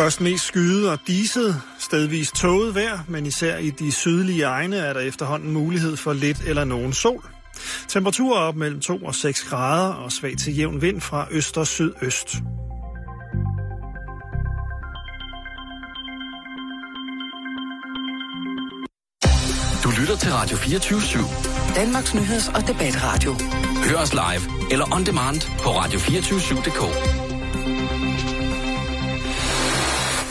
Først mest skyet og diset, stedvis tåget vejr, men især i de sydlige egne er der efterhånden mulighed for lidt eller nogen sol. Temperaturer op mellem 2 og 6 grader og svag til jævn vind fra øst og sydøst. Du lytter til Radio 24-7. Danmarks Nyheds- og Debatradio. Hør os live eller on demand på radio247.dk.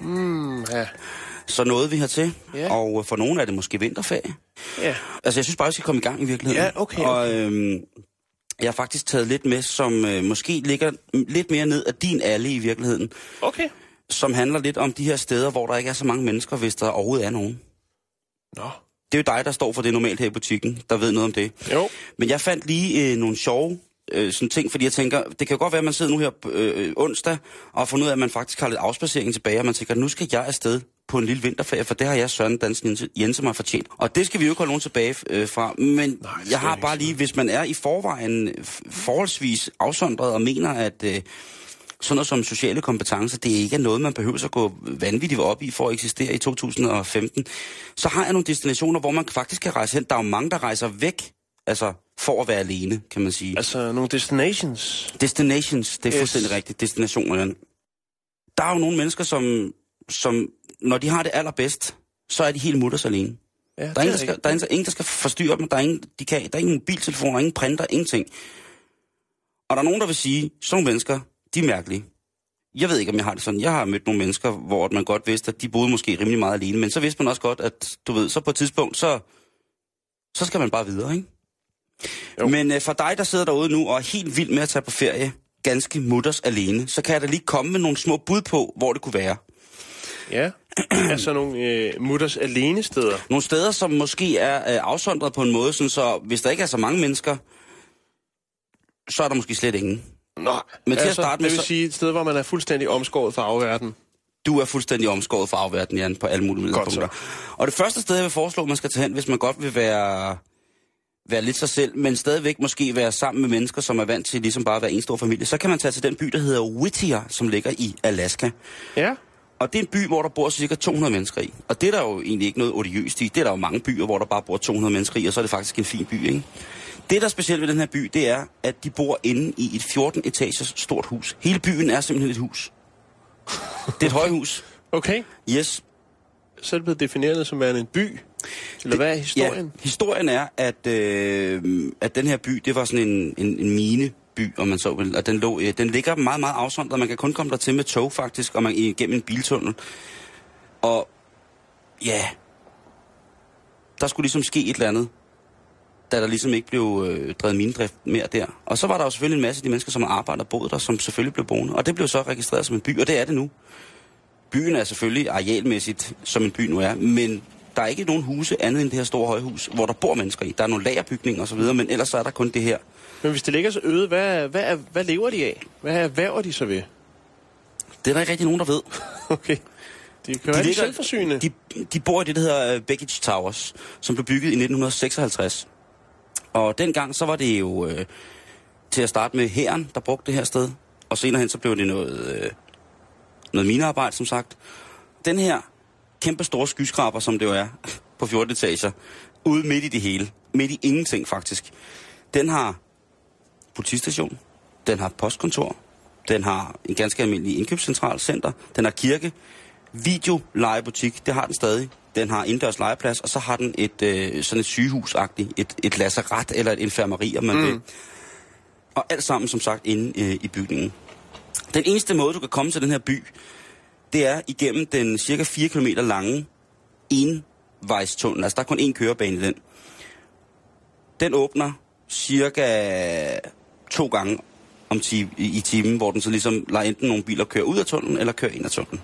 Mm, ja. Så nåede vi hertil, Ja. og for nogle er det måske vinterferie. Ja. Altså, jeg synes bare, vi skal komme i gang i virkeligheden. Ja, okay, Og øhm, jeg har faktisk taget lidt med, som øh, måske ligger lidt mere ned af din alle i virkeligheden, Okay. som handler lidt om de her steder, hvor der ikke er så mange mennesker, hvis der overhovedet er nogen. Nå. Det er jo dig, der står for det normalt her i butikken, der ved noget om det. Jo. Men jeg fandt lige øh, nogle sjove øh, sådan ting, fordi jeg tænker, det kan godt være, at man sidder nu her øh, onsdag og fundet ud af, at man faktisk har lidt afspacering tilbage, og man tænker, nu skal jeg afsted på en lille vinterferie, for det har jeg Søren Dansen Jense- Jensen mig fortjent. Og det skal vi jo ikke holde nogen tilbage øh, fra. Men Nej, jeg har bare ikke. lige, hvis man er i forvejen forholdsvis afsondret og mener, at øh, sådan noget som sociale kompetencer, det ikke er noget, man behøver at gå vanvittigt op i for at eksistere i 2015, så har jeg nogle destinationer, hvor man faktisk kan rejse hen. Der er jo mange, der rejser væk, altså for at være alene, kan man sige. Altså, nogle destinations. Destinations, det er Yes. fuldstændig rigtigt. Destinationer. Der er jo nogle mennesker, som, som, når de har det allerbedst, så er de helt mutters alene. Ja, Der er, ingen, der, skal, der er ingen, der skal forstyrre dem. Der er ingen, de kan, der er ingen mobiltelefoner, ingen printer, ingenting. Og der er nogen, der vil sige, sådan nogle mennesker, de er mærkelige. Jeg ved ikke, om jeg har det sådan. Jeg har mødt nogle mennesker, hvor man godt vidste, at de boede måske rimelig meget alene. Men så vidste man også godt, at du ved, så på et tidspunkt, så, så skal man bare videre, ikke? Jo. Men øh, for dig, der sidder derude nu og er helt vild med at tage på ferie, ganske mutters alene, så kan jeg da lige komme med nogle små bud på, hvor det kunne være. Ja. altså nogle øh, mutters alene steder. Nogle steder, som måske er øh, afsondret på en måde, sådan så hvis der ikke er så mange mennesker, så er der måske slet ingen. Nå, Men til at altså, starte med, det vil så- sige et sted, hvor man er fuldstændig omskåret fra afverden. Du er fuldstændig omskåret fra afverden, Jan, på alle mulige punkter. Og det første sted, jeg vil foreslå, man skal tage hen, hvis man godt vil være, være lidt sig selv, men stadigvæk måske være sammen med mennesker, som er vant til ligesom bare at være en stor familie, så kan man tage til den by, der hedder Whittier, som ligger i Alaska. Ja. Og det er en by, hvor der bor cirka 200 mennesker i. Og det er der jo egentlig ikke noget odiøst i. Det er der jo mange byer, hvor der bare bor 200 mennesker i, og så er det faktisk en fin by, ikke? Det, der er specielt ved den her by, det er, at de bor inde i et 14-etagers stort hus. Hele byen er simpelthen et hus. Det er et højhus. Okay. Yes. Så er det blevet defineret som værende en by. Eller hvad er historien? Ja, historien er, at, øh, at den her by, det var sådan en, en, en mineby, om man så vil. Og den, lå, øh, den ligger meget, meget afsondret. Man kan kun komme der til med tog, faktisk, og man, igennem en biltunnel. Og ja, der skulle ligesom ske et eller andet, da der ligesom ikke blev øh, drevet minedrift mere der. Og så var der jo selvfølgelig en masse af de mennesker, som har arbejdet og boet der, som selvfølgelig blev boende. Og det blev så registreret som en by, og det er det nu. Byen er selvfølgelig arealmæssigt, som en by nu er, men der er ikke nogen huse andet end det her store højhus, hvor der bor mennesker i. Der er nogle lagerbygninger osv., men ellers så er der kun det her. Men hvis det ligger så øde, hvad, hvad, er, hvad lever de af? Hvad erhverver de så ved? Det er der ikke rigtig nogen, der ved. Okay. De kan de være de selvforsynende. De, de bor i det, der hedder øh, Beckage Towers, som blev bygget i 1956. Og dengang så var det jo øh, til at starte med hæren, der brugte det her sted. Og senere hen så blev det noget, øh, noget minearbejde, som sagt. Den her kæmpe store skyskraber, som det jo er, på 14 etager, ude midt i det hele, midt i ingenting faktisk, den har politistation, den har postkontor, den har en ganske almindelig indkøbscentral center, den har kirke, videolejebutik, det har den stadig. Den har indendørs legeplads, og så har den et øh, sådan et sygehusagtigt, et, et lazaret eller et infirmeri, om man mm. vil. Og alt sammen, som sagt, inde øh, i bygningen. Den eneste måde, du kan komme til den her by, det er igennem den cirka 4 km lange envejstunnel. Altså, der er kun én kørebane i den. Den åbner cirka to gange om ti, i, timen, hvor den så ligesom lader enten nogle biler køre ud af tunnelen, eller køre ind af tunnelen.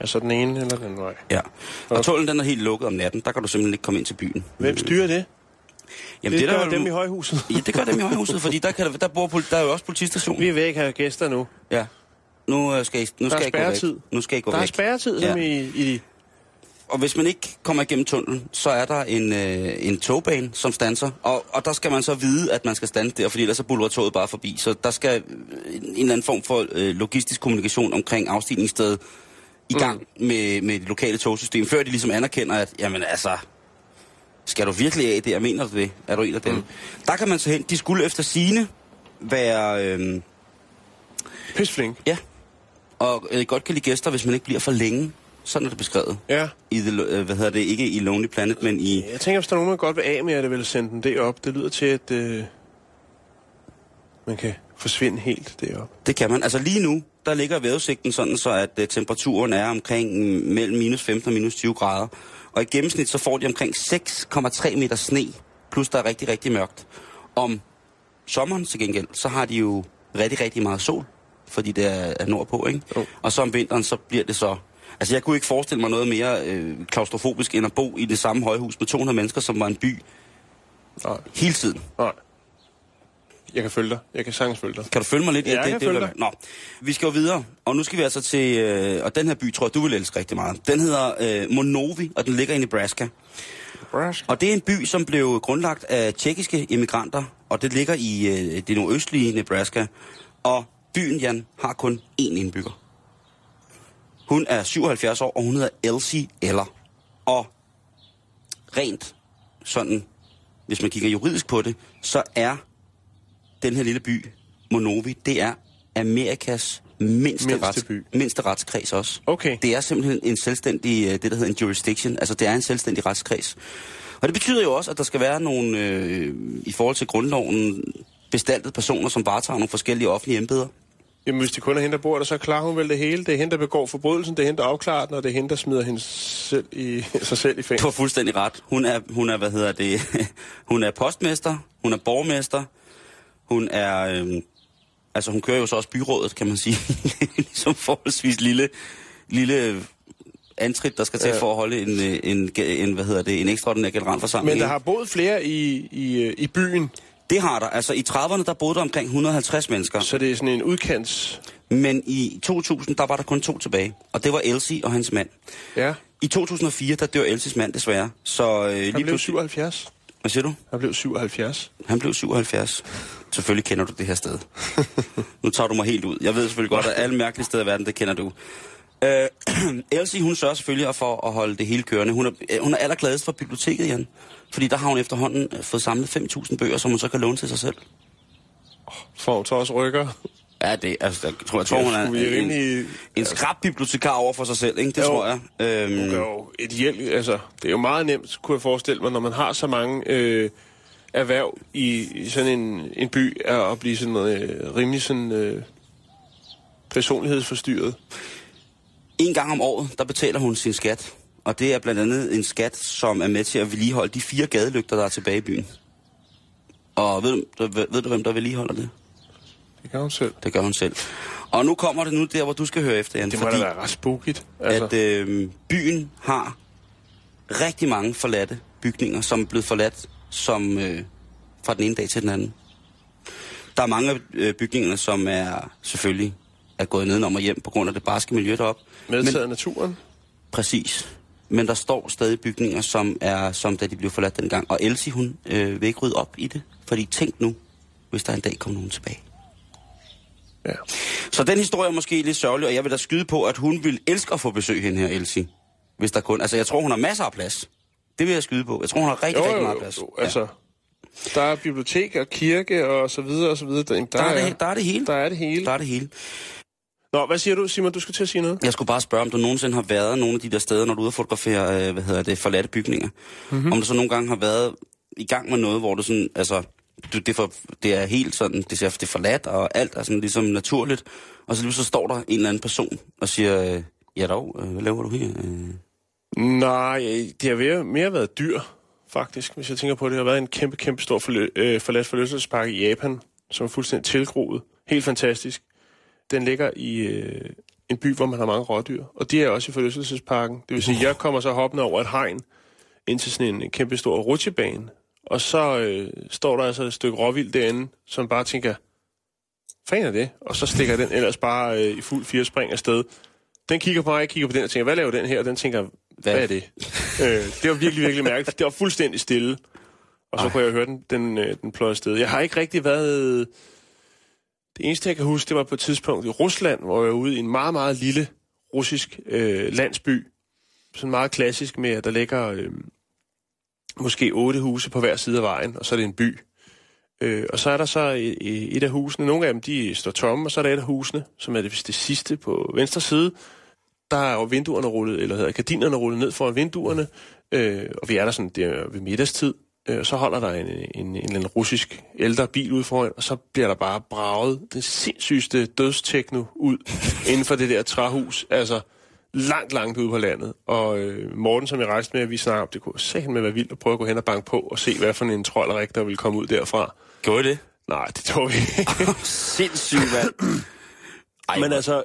Altså den ene eller den vej. Ja. Og Okay. tunnelen den er helt lukket om natten. Der kan du simpelthen ikke komme ind til byen. Hvem styrer det? Jamen, Det, det der gør vel- dem i højhuset. Ja, det gør dem i højhuset, fordi der, kan, der, der, bor, der er jo også politistation. Vi vil ikke have gæster nu. Ja. Nu øh, skal I, nu Der er skal I gå væk. spærretid. Nu skal I gå Der er væk. spærretid, som Ja. i, i... Og hvis man ikke kommer igennem tunnelen, så er der en, øh, en togbane, som standser. Og, og der skal man så vide, at man skal standse der, fordi ellers så buller toget bare forbi. Så der skal øh, en eller anden form for øh, logistisk kommunikation omkring afstigningsstedet i gang mm. med, med det lokale togsystem, før de ligesom anerkender, at jamen altså, skal du virkelig af det? Jeg mener du det? Er du en af dem? Mm. Der kan man så hen. De skulle efter sine være... Øh, Pisflink. ja. Og øh, godt kan lide gæster, hvis man ikke bliver for længe. Sådan er det beskrevet. Ja. I the, øh, hvad hedder det? Ikke i Lonely Planet, men i... Jeg tænker, hvis der er nogen, man godt vil af med, at det vil sende den derop. Det lyder til, at øh, man kan forsvinde helt derop. Det kan man. Altså lige nu, der ligger vejrudsigten sådan, så at uh, temperaturen er omkring mm, mellem minus 15 og minus 20 grader. Og i gennemsnit, så får de omkring 6,3 meter sne, plus der er rigtig, rigtig mørkt. Om sommeren til gengæld, så har de jo rigtig, rigtig meget sol, fordi det er, er nordpå, ikke? Jo. Og så om vinteren, så bliver det så... Altså jeg kunne ikke forestille mig noget mere øh, klaustrofobisk, end at bo i det samme højhus med 200 mennesker, som var en by Nej. hele tiden. Nej. Jeg kan følge dig. Jeg kan sagtens følge dig. Kan du følge mig lidt? Ja, jeg det, kan det, følge dig. Nå, vi skal jo videre, og nu skal vi altså til, øh, og den her by tror jeg, du vil elske rigtig meget. Den hedder øh, Monovi, og den ligger i Nebraska. Brask. Og det er en by, som blev grundlagt af tjekkiske immigranter, og det ligger i øh, det nordøstlige Nebraska. Og byen, Jan, har kun én indbygger. Hun er 77 år, og hun hedder Elsie Eller. Og rent sådan, hvis man kigger juridisk på det, så er den her lille by, Monovi, det er Amerikas mindste, Mindste rets, by. mindste retskreds også. Okay. Det er simpelthen en selvstændig, øh, det der hedder en jurisdiction, altså det er en selvstændig retskreds. Og det betyder jo også, at der skal være nogle, øh, i forhold til grundloven, bestaltede personer, som varetager nogle forskellige offentlige embeder. Jamen, hvis det kun er hende, der bor der, så klarer hun vel det hele. Det er hende, der begår forbrydelsen, det er hende, der opklarer den, og det er hende, der smider hende selv i, sig selv i Du fængsel. har fuldstændig ret. Hun er, hun er hvad hedder det, hun er postmester, hun er borgmester, hun er, øh, altså hun kører jo så også byrådet, kan man sige. ligesom forholdsvis lille, lille antrit, der skal til Ja. for at holde en, øh, en, en, hvad hedder det, en ekstraordinær generalforsamling. Men der har boet flere i, i, øh, i byen, Det har der. Altså i 30'erne, der boede der omkring 150 mennesker. så det er sådan en udkants... Men i 2000, der var der kun to tilbage. Og det var Elsie og hans mand. Ja, I 2004, der dør Elsies mand desværre. Så øh, lige han blev pludselig... 77. Hvad siger du? Han blev 77. Han blev 77. Selvfølgelig kender du det her sted. nu tager du mig helt ud. Jeg ved selvfølgelig godt, at alle mærkelige steder i verden, det kender du. Øh, Elsie, hun sørger selvfølgelig for at holde det hele kørende. Hun er, øh, hun er allergladest for biblioteket, Jan. Fordi der har hun efterhånden øh, fået samlet 5.000 bøger, som hun så kan låne til sig selv. For også rykker. Ja, det, altså, jeg tror, jeg tror hun er en, rimelig- en skrab bibliotekar over for sig selv, ikke? Det Jo. tror jeg. Øhm, Hun jo et hjælp, altså, det er jo meget nemt, kunne jeg forestille mig, når man har så mange øh, erhverv i, i sådan en, en by, er at blive sådan noget, øh, rimelig sådan, øh, personlighedsforstyrret. En gang om året, der betaler hun sin skat. Og det er blandt andet en skat, som er med til at vedligeholde de fire gadelygter, der er tilbage i byen. Og ved, du- ved, du, hvem der vedligeholder det? Det gør hun selv. Det gør hun selv. Og nu kommer det nu der, hvor du skal høre efter, Jan. Det må fordi da være ret spookigt. Altså, at øh, byen har rigtig mange forladte bygninger, som er blevet forladt som, øh, fra den ene dag til den anden. Der er mange af øh, bygningerne, som er selvfølgelig er gået nedenom og hjem på grund af det barske miljø deroppe. medtaget af naturen. Præcis. Men der står stadig bygninger, som er som da de blev forladt dengang. Og Elsie, hun øh, vil ikke rydde op i det. Fordi tænk nu, hvis der en dag kommer nogen tilbage. Ja. Så den historie er måske lidt sørgelig, og jeg vil da skyde på, at hun vil elske at få besøg hende her, Elsie. Hvis der kun... Altså, jeg tror, hun har masser af plads. Det vil jeg skyde på. Jeg tror, hun har rigtig, Jo, rigtig jo, meget jo, plads. jo, altså, der er bibliotek og kirke og så videre og så videre. Der, Der, er det, der er det hele. der er det hele. Der er det hele. Nå, hvad siger du, Simon? Du skal til at sige noget? Jeg skulle bare spørge, om du nogensinde har været nogle af de der steder, når du er ude og fotografere, øh, hvad hedder det, forladte bygninger. Mhm. Mm-hmm. Om du så nogle gange har været i gang med noget, hvor du sådan, altså, du, det, er for, det er helt sådan, det, ser, det er forladt, og alt er sådan ligesom naturligt. Og så lige så står der en eller anden person og siger, øh, ja dog, øh, hvad laver du her? Øh, Nej, det har mere, mere været dyr, faktisk, hvis jeg tænker på det. Det har været en kæmpe, kæmpe stor forlø- øh, forladt forlystelsespark i Japan, som er fuldstændig tilgroet. Helt fantastisk. Den ligger i øh, en by, hvor man har mange rådyr, og de er også i forlystelsesparken. Det vil sige, at jeg kommer så hoppende over et hegn ind til sådan en kæmpe stor rutsjebane, og så øh, står der altså et stykke råvild derinde, som bare tænker, fanden er det? Og så stikker den ellers bare øh, i fuld fire spring afsted. Den kigger på mig, jeg kigger på den og tænker, hvad laver den her? Og den tænker, hvad, er det? øh, det var virkelig, virkelig mærkeligt. Det var fuldstændig stille. Og så Ej. kunne jeg høre den, den, øh, den pløje afsted. Jeg har ikke rigtig været... Det eneste, jeg kan huske, det var på et tidspunkt i Rusland, hvor jeg var ude i en meget, meget lille russisk øh, landsby. Sådan meget klassisk med, at der ligger øh, måske otte huse på hver side af vejen, og så er det en by. Øh, og så er der så i, et af husene, nogle af dem de står tomme, og så er der et af husene, som er det, det sidste på venstre side. Der er jo vinduerne rullet, eller hedder gardinerne rullet ned foran vinduerne, øh, og vi er der sådan der ved middagstid. Øh, så holder der en, en, en, en russisk ældre bil ude foran, og så bliver der bare braget det sindssygste dødstekno ud inden for det der træhus. Altså langt, langt ude på landet. Og øh, Morten, som jeg rejste med, vi snakker om, det kunne med være vildt at prøve at gå hen og banke på og se, hvad for en trolderik, der ville komme ud derfra. Gjorde I det? Nej, det tror vi ikke. Sindssygt, mand. Ej, Men altså,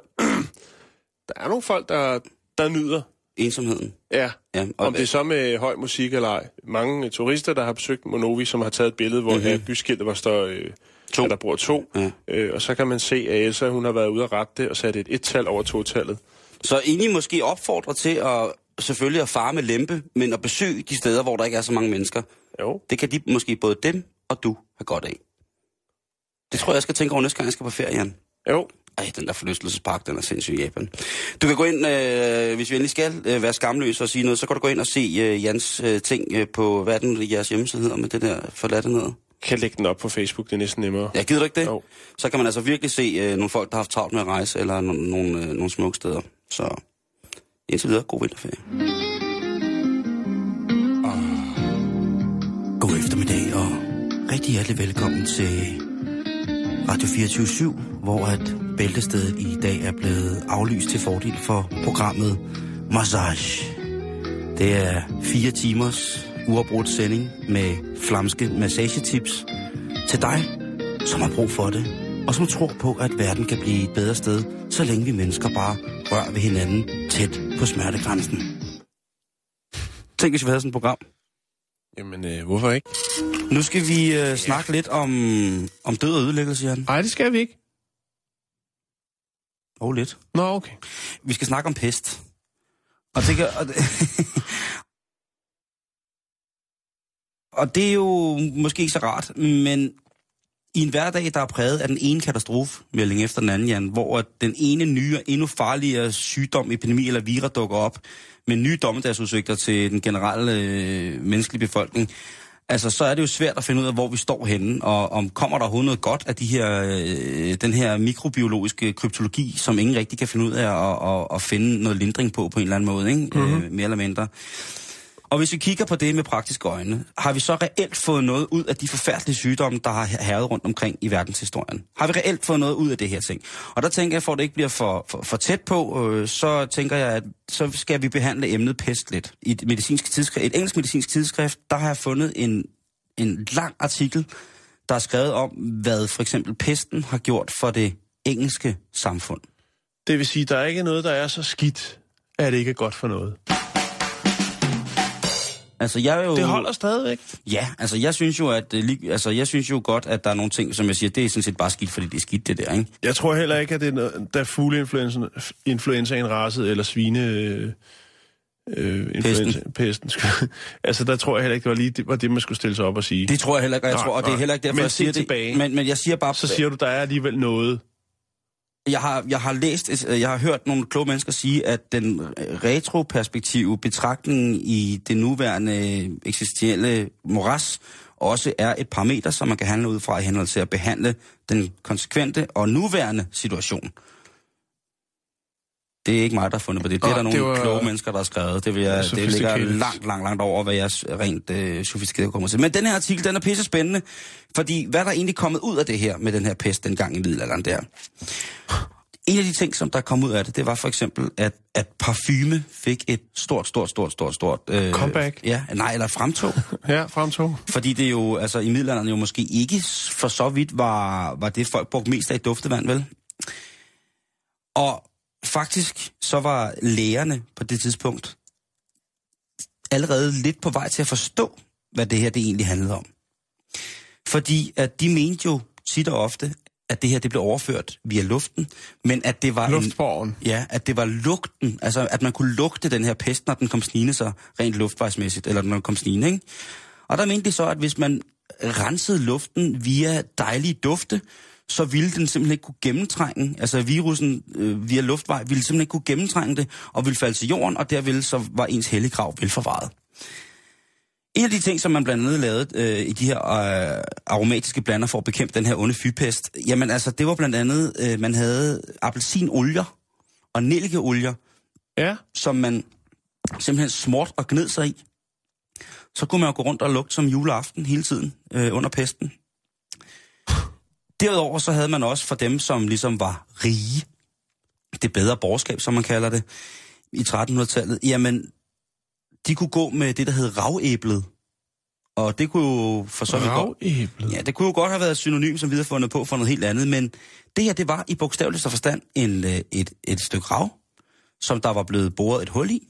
der er nogle folk, der, der nyder. Ensomheden. Ja, Ja, og om det er så med høj musik eller ej. Mange øh, turister, der har besøgt Monovi, som har taget et billede, hvor mm-hmm. byskiltet var står, øh, To. der bor to. Ja. Øh, og så kan man se, at Elsa, hun har været ude at rette det og sat et et-tal over to-tallet. Så egentlig måske opfordre til at selvfølgelig at fare med lempe, men at besøge de steder, hvor der ikke er så mange mennesker. Jo. Det kan de måske både dem og du have godt af. Det tror jeg, jeg skal tænke over næste gang, jeg skal på ferie, Jan. Jo. Ej, den der forlystelsespark, den er sindssyg i Japan. Du kan gå ind, øh, hvis vi endelig skal øh, være skamløse og sige noget, så kan du gå ind og se øh, Jans øh, ting øh, på, hvad er den, jeres hjemmeside hedder med det der forladte ned. Kan lægge den op på Facebook, det er næsten nemmere. Ja, gider du ikke det? Jo. Så kan man altså virkelig se øh, nogle folk, der har haft travlt med at rejse, eller no- nogle, øh, nogle smukke steder. Så indtil videre, god vinterferie. God eftermiddag, og rigtig hjertelig velkommen til Radio 24 hvor at bæltestedet i dag er blevet aflyst til fordel for programmet Massage. Det er fire timers uafbrudt sending med flamske massagetips til dig, som har brug for det, og som tror på, at verden kan blive et bedre sted, så længe vi mennesker bare rører ved hinanden tæt på smertegrænsen. Tænk, hvis vi havde sådan et program. Jamen, øh, hvorfor ikke? Nu skal vi øh, snakke lidt om, om død og ødelæggelse, Jan. Nej, det skal vi ikke. Og lidt. Nå, okay. Vi skal snakke om pest. Og det, kan, og, det, og det er jo måske ikke så rart, men i en hverdag, der er præget af den ene katastrofemelding efter den anden, Jan, hvor den ene nye og endnu farligere sygdom, epidemi eller virus dukker op med nye dommedagsudsigter til den generelle øh, menneskelige befolkning, altså så er det jo svært at finde ud af, hvor vi står henne, og om kommer der overhovedet noget godt af de her, øh, den her mikrobiologiske kryptologi, som ingen rigtig kan finde ud af at, at, at finde noget lindring på, på en eller anden måde, ikke? Mm-hmm. Øh, mere eller mindre. Og hvis vi kigger på det med praktiske øjne, har vi så reelt fået noget ud af de forfærdelige sygdomme, der har herret rundt omkring i verdenshistorien? Har vi reelt fået noget ud af det her ting? Og der tænker jeg, for at det ikke bliver for, for, for tæt på, øh, så tænker jeg, at så skal vi behandle emnet pest lidt. I et, medicinsk tidsskrift, et engelsk medicinsk tidsskrift, der har jeg fundet en, en lang artikel, der er skrevet om, hvad for eksempel pesten har gjort for det engelske samfund. Det vil sige, der er ikke noget, der er så skidt, at det ikke er godt for noget. Altså, jeg er jo... Det holder stadigvæk. Ja, altså jeg synes jo, at øh, altså, jeg synes jo godt, at der er nogle ting, som jeg siger, det er sådan set bare skidt, fordi det er skidt, det der, ikke? Jeg tror heller ikke, at det er noget, da fugleinfluenzaen influenzaen rasede, eller svine... Øh, øh, pesten. skulle- altså, der tror jeg heller ikke, det var lige det, var det man skulle stille sig op og sige. Det tror jeg heller ikke, og jeg Nej, tror, og det er heller ikke derfor, Men jeg siger tilbage. det. Men, men jeg siger bare, Så siger du, der er alligevel noget jeg har, jeg har læst, øh, jeg har hørt nogle kloge mennesker sige, at den øh, retroperspektive betragtning i det nuværende øh, eksistentielle moras også er et parameter, som man kan handle ud fra i henhold til at behandle den konsekvente og nuværende situation. Det er ikke mig, der har fundet på det. Det er der nogle var- kloge mennesker, der har skrevet. Det, vil jeg, det ligger langt, langt, langt over, hvad jeg rent øh, sofistikeret kommer til. Men den her artikel, den er pisse spændende, fordi hvad er der egentlig kommet ud af det her med den her pest dengang i middelalderen der? En af de ting, som der kom ud af det, det var for eksempel, at, at parfume fik et stort, stort, stort, stort, stort... Øh, Comeback? Ja, nej, eller fremtog. Ja, fremtog. Fordi det jo, altså i middelalderen jo måske ikke for så vidt var, var det, folk brugte mest af i duftevand, vel? Og faktisk så var lægerne på det tidspunkt allerede lidt på vej til at forstå, hvad det her det egentlig handlede om. Fordi at de mente jo tit og ofte, at det her det blev overført via luften, men at det var en, ja, at det var lugten, altså at man kunne lugte den her pest, når den kom snigende så rent luftvejsmæssigt, eller når den kom snigende, ikke? Og der mente de så, at hvis man rensede luften via dejlige dufte, så ville den simpelthen ikke kunne gennemtrænge, altså virusen øh, via luftvej ville simpelthen ikke kunne gennemtrænge det, og ville falde til jorden, og der ville så var ens helliggrav velforvaret. En af de ting, som man blandt andet lavede øh, i de her øh, aromatiske blander for at bekæmpe den her onde fyrpest, jamen altså, det var blandt andet, øh, man havde appelsinolier og nellikeolier, Ja. som man simpelthen smurt og gned sig i. Så kunne man jo gå rundt og lugte som juleaften hele tiden øh, under pesten. Derudover så havde man også for dem, som ligesom var rige, det bedre borgerskab, som man kalder det, i 1300-tallet, jamen, de kunne gå med det, der hed ravæblet. Og det kunne jo for så vidt godt... Ja, det kunne jo godt have været et synonym, som vi havde fundet på for noget helt andet, men det her, det var i bogstaveligste forstand en, øh, et, et stykke rav, som der var blevet boret et hul i,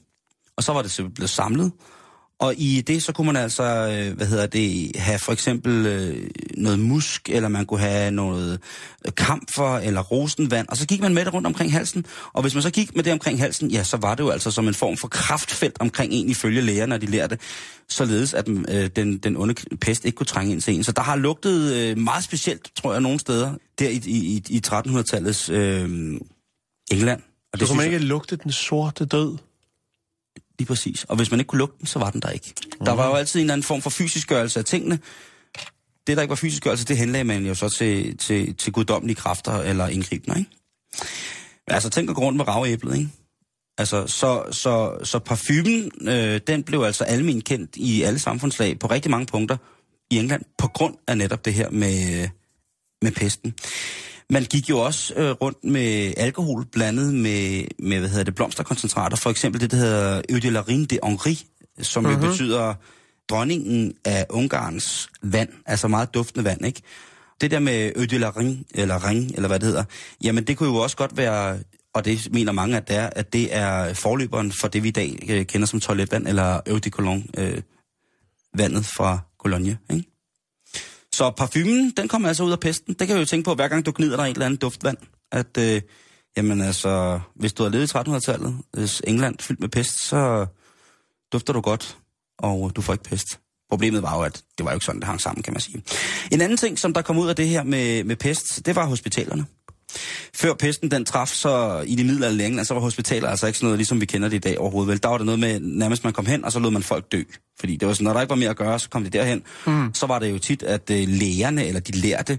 og så var det blevet samlet. Og i det, så kunne man altså, øh, hvad hedder det, have for eksempel øh, noget musk, eller man kunne have noget øh, kamfer eller rosenvand, og så gik man med det rundt omkring halsen. Og hvis man så gik med det omkring halsen, ja, så var det jo altså som en form for kraftfelt omkring en ifølge læger, når de lærte, således at øh, den, den onde pest ikke kunne trænge ind til en. Så der har lugtet øh, meget specielt, tror jeg, nogle steder, der i, i, i 1300-tallets øh, England. Og Så kunne man synes jeg- ikke lugte den sorte død. Lige præcis. Og hvis man ikke kunne lugte den, så var den der ikke. Mm. Der var jo altid en eller anden form for fysisk gørelse af tingene. Det, der ikke var fysisk gørelse, det henlagde man jo så til, til, til guddommelige kræfter eller indgribende, ikke? Altså, tænk at gå rundt med ravæblet, ikke? Altså, så, så, så parfumen, øh, den blev altså almen kendt i alle samfundslag på rigtig mange punkter i England, på grund af netop det her med, med pesten. Man gik jo også øh, rundt med alkohol blandet med, med hvad hedder det, blomsterkoncentrater. For eksempel det, der hedder Eau de la Reine de Henri, som uh-huh. jo betyder dronningen af Ungarns vand, altså meget duftende vand, ikke? Det der med Eau de la Reine, eller Ring, eller hvad det hedder, jamen det kunne jo også godt være, og det mener mange, at det er, at det er forløberen for det, vi i dag øh, kender som toiletvand, eller Eau de Cologne, øh, vandet fra Cologne, ikke? Så parfumen, den kommer altså ud af pesten. Det kan jeg jo tænke på, hver gang du gnider dig i et eller andet duftvand. At, øh, jamen altså, hvis du har levet i 1300-tallet, hvis England fyldt med pest, så dufter du godt, og du får ikke pest. Problemet var jo, at det var jo ikke sådan, det hang sammen, kan man sige. En anden ting, som der kom ud af det her med, med pest, det var hospitalerne. Før pesten den traf, så i de middelalderlige England, så var hospitaler altså ikke sådan noget, ligesom vi kender det i dag overhovedet. Vel, der var det noget med, nærmest man kom hen, og så lod man folk dø. Fordi det var sådan, når der ikke var mere at gøre, så kom de derhen. Mm. Så var det jo tit, at øh, lægerne, eller de lærte,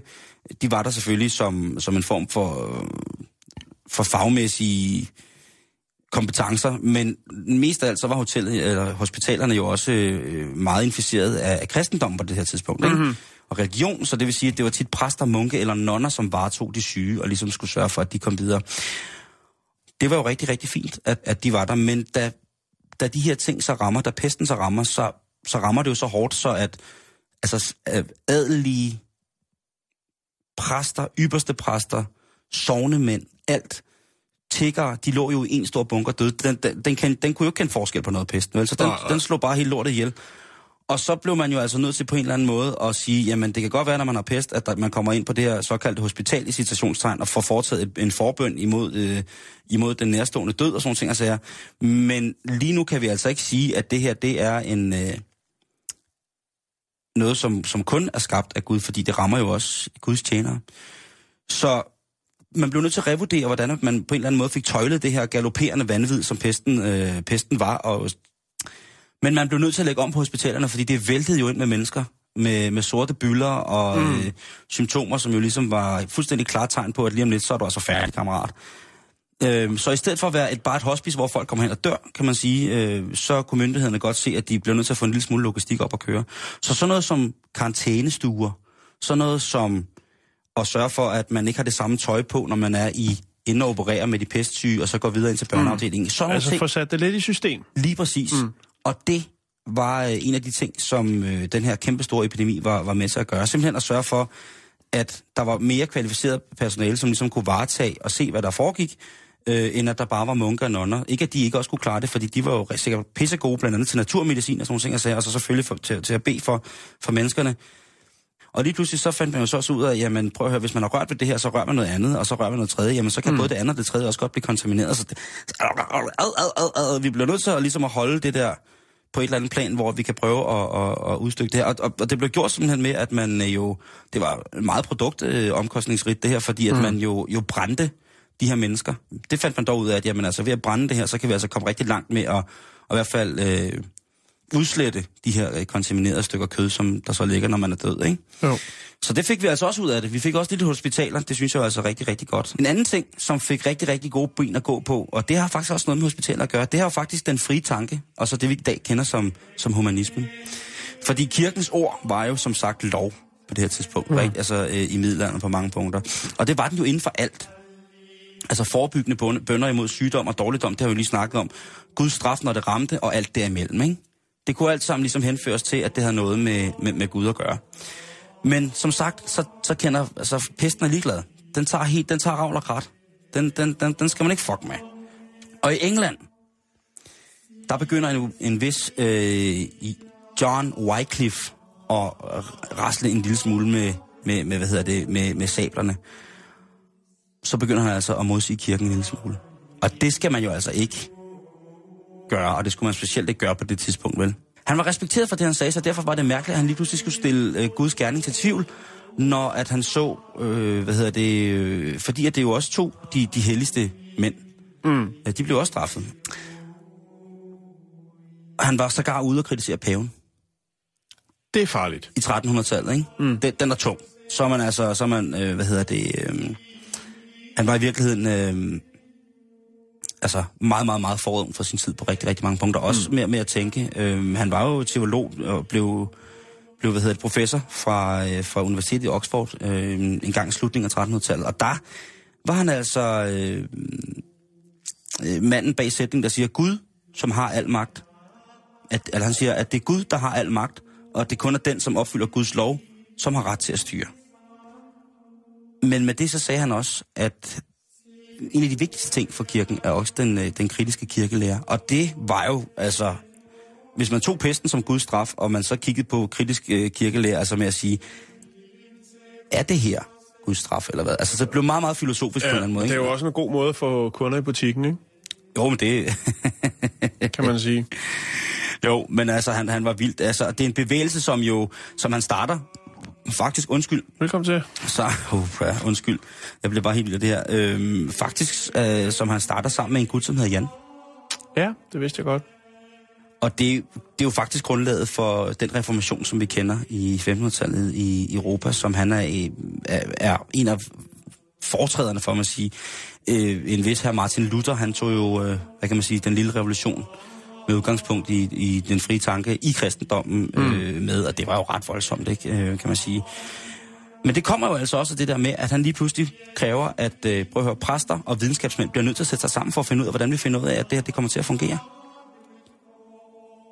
de var der selvfølgelig som, som en form for, for fagmæssige kompetencer, men mest af alt så var hotellet, eller hospitalerne jo også øh, meget inficeret af, af kristendom på det her tidspunkt. Ikke? Mm-hmm. Og religion, så det vil sige, at det var tit præster, munke eller nonner, som varetog de syge, og ligesom skulle sørge for, at de kom videre. Det var jo rigtig, rigtig fint, at, at de var der, men da, da de her ting så rammer, da pesten så rammer, så, så rammer det jo så hårdt, så at altså, adelige præster, ypperste præster, sovnemænd, alt, tiggere, de lå jo i en stor bunker døde. Den, den, den, kan, den kunne jo ikke kende forskel på noget pesten, vel? Så den, den slog bare helt lortet ihjel. Og så blev man jo altså nødt til på en eller anden måde at sige, jamen det kan godt være, når man har pest, at der, man kommer ind på det her såkaldte hospital i citationstegn og får foretaget et- en forbøn imod, øh, imod den nærstående død og sådan ting og sager. men lige nu kan vi altså ikke sige, at det her det er en øh, noget, som, som kun er skabt af Gud, fordi det rammer jo også Guds tjenere. Så man blev nødt til at revurdere, hvordan man på en eller anden måde fik tøjlet det her galopperende vanvid, som pesten, øh, pesten var. Og, men man blev nødt til at lægge om på hospitalerne, fordi det væltede jo ind med mennesker med, med sorte byller og mm. øh, symptomer, som jo ligesom var fuldstændig klart tegn på, at lige om lidt, så er du altså færdig, kammerat. Øh, så i stedet for at være et, bare et hospice, hvor folk kommer hen og dør, kan man sige, øh, så kunne myndighederne godt se, at de bliver nødt til at få en lille smule logistik op at køre. Så sådan noget som karantænestuer, sådan noget som at sørge for, at man ikke har det samme tøj på, når man er i inde og operere med de pestsyge, og så går videre ind til børneafdelingen. Sådan nogle Altså ting. få sat det lidt i system. Lige præcis. Mm. Og det var øh, en af de ting, som øh, den her kæmpestore epidemi var, var med til at gøre. Simpelthen at sørge for, at der var mere kvalificeret personale, som ligesom kunne varetage og se, hvad der foregik, øh, end at der bare var munker og nonner. Ikke at de ikke også kunne klare det, fordi de var jo sikkert pissegode, blandt andet til naturmedicin og sådan nogle ting, og, sager, og så selvfølgelig for, til, til at bede for, for menneskerne. Og lige pludselig så fandt man jo så også ud af, jamen prøv at høre, hvis man har rørt ved det her, så rører man noget andet, og så rører man noget tredje, jamen så kan mm. både det andet og det tredje også godt blive kontamineret. Så det, ad, ad, ad, ad, vi bliver nødt til at, ligesom at holde det der på et eller andet plan, hvor vi kan prøve at, at, at udstykke det her. Og, og, og det blev gjort simpelthen med, at man øh, jo, det var meget produktomkostningsrigt det her, fordi at mm. man jo, jo brændte de her mennesker. Det fandt man dog ud af, at jamen, altså, ved at brænde det her, så kan vi altså komme rigtig langt med at, at i hvert fald øh, udslette de her øh, kontaminerede stykker kød, som der så ligger, når man er død. Ikke? Jo. Så det fik vi altså også ud af det. Vi fik også lidt hospitaler, det synes jeg var altså rigtig, rigtig godt. En anden ting, som fik rigtig, rigtig gode ben at gå på, og det har faktisk også noget med hospitaler at gøre, det har jo faktisk den frie tanke, og så det vi i dag kender som, som humanismen. Fordi kirkens ord var jo som sagt lov på det her tidspunkt, mm. ikke? altså øh, i middelalderen på mange punkter. Og det var den jo inden for alt. Altså forebyggende bøn- bønder imod sygdom og dårligdom, det har vi jo lige snakket om. Guds straf, når det ramte, og alt derimellem, ikke? Det kunne alt sammen ligesom henføres til, at det havde noget med, med, med Gud at gøre. Men som sagt, så, så kender, altså pesten er ligeglad. Den tager helt, den tager ravl og krat. Den, den, den, den skal man ikke fuck med. Og i England, der begynder en, en vis øh, i John Wycliffe at rasle en lille smule med, med, med hvad hedder det, med, med sablerne. Så begynder han altså at modsige kirken en lille smule. Og det skal man jo altså ikke gøre, og det skulle man specielt ikke gøre på det tidspunkt, vel? Han var respekteret for det, han sagde, så derfor var det mærkeligt, at han lige pludselig skulle stille øh, Guds gerning til tvivl, når at han så, øh, hvad hedder det, øh, fordi at det jo også to, de, de helligste mænd. Mm. Ja, de blev også straffet. Han var sågar ude og kritisere paven Det er farligt. i 1300-tallet, ikke? Mm. Den, den er tung. Så er man altså, så er man, øh, hvad hedder det, øh, han var i virkeligheden, øh, altså meget, meget, meget forud for sin tid på rigtig, rigtig mange punkter. Også mm. med, med at tænke. Øh, han var jo teolog og blev, blev hvad hedder det, professor fra, øh, fra Universitetet i Oxford øh, en gang i slutningen af 1300-tallet. Og der var han altså øh, øh, manden bag sætningen, der siger, Gud, som har al magt, at, eller han siger, at det er Gud, der har al magt, og at det kun er den, som opfylder Guds lov, som har ret til at styre. Men med det så sagde han også, at en af de vigtigste ting for kirken er også den, øh, den kritiske kirkelærer. Og det var jo, altså, hvis man tog pesten som Guds straf, og man så kiggede på kritisk øh, kirkelærer, altså med at sige, er det her Guds straf, eller hvad? Altså, så det blev meget, meget filosofisk ja, på en eller anden måde. det er ikke? jo også en god måde at få kunder i butikken, ikke? Jo, men det... kan man sige. Jo, men altså, han, han var vildt. Altså, det er en bevægelse, som jo, som han starter, faktisk, undskyld, Velkommen til. så, uh, ja, undskyld, jeg bliver bare helt vild af det her. Øhm, faktisk, øh, som han starter sammen med en gut, som hedder Jan. Ja, det vidste jeg godt. Og det, det er jo faktisk grundlaget for den reformation, som vi kender i 1500-tallet i Europa, som han er, i- er, er en af foretræderne for, man sige. Øh, en vis her Martin Luther, han tog jo, øh, hvad kan man sige, den lille revolution med udgangspunkt i, i den frie tanke i kristendommen øh, med, og det var jo ret voldsomt, ikke, øh, kan man sige. Men det kommer jo altså også det der med, at han lige pludselig kræver, at øh, prøv at høre, præster og videnskabsmænd bliver nødt til at sætte sig sammen for at finde ud af, hvordan vi finder ud af, at det her det kommer til at fungere.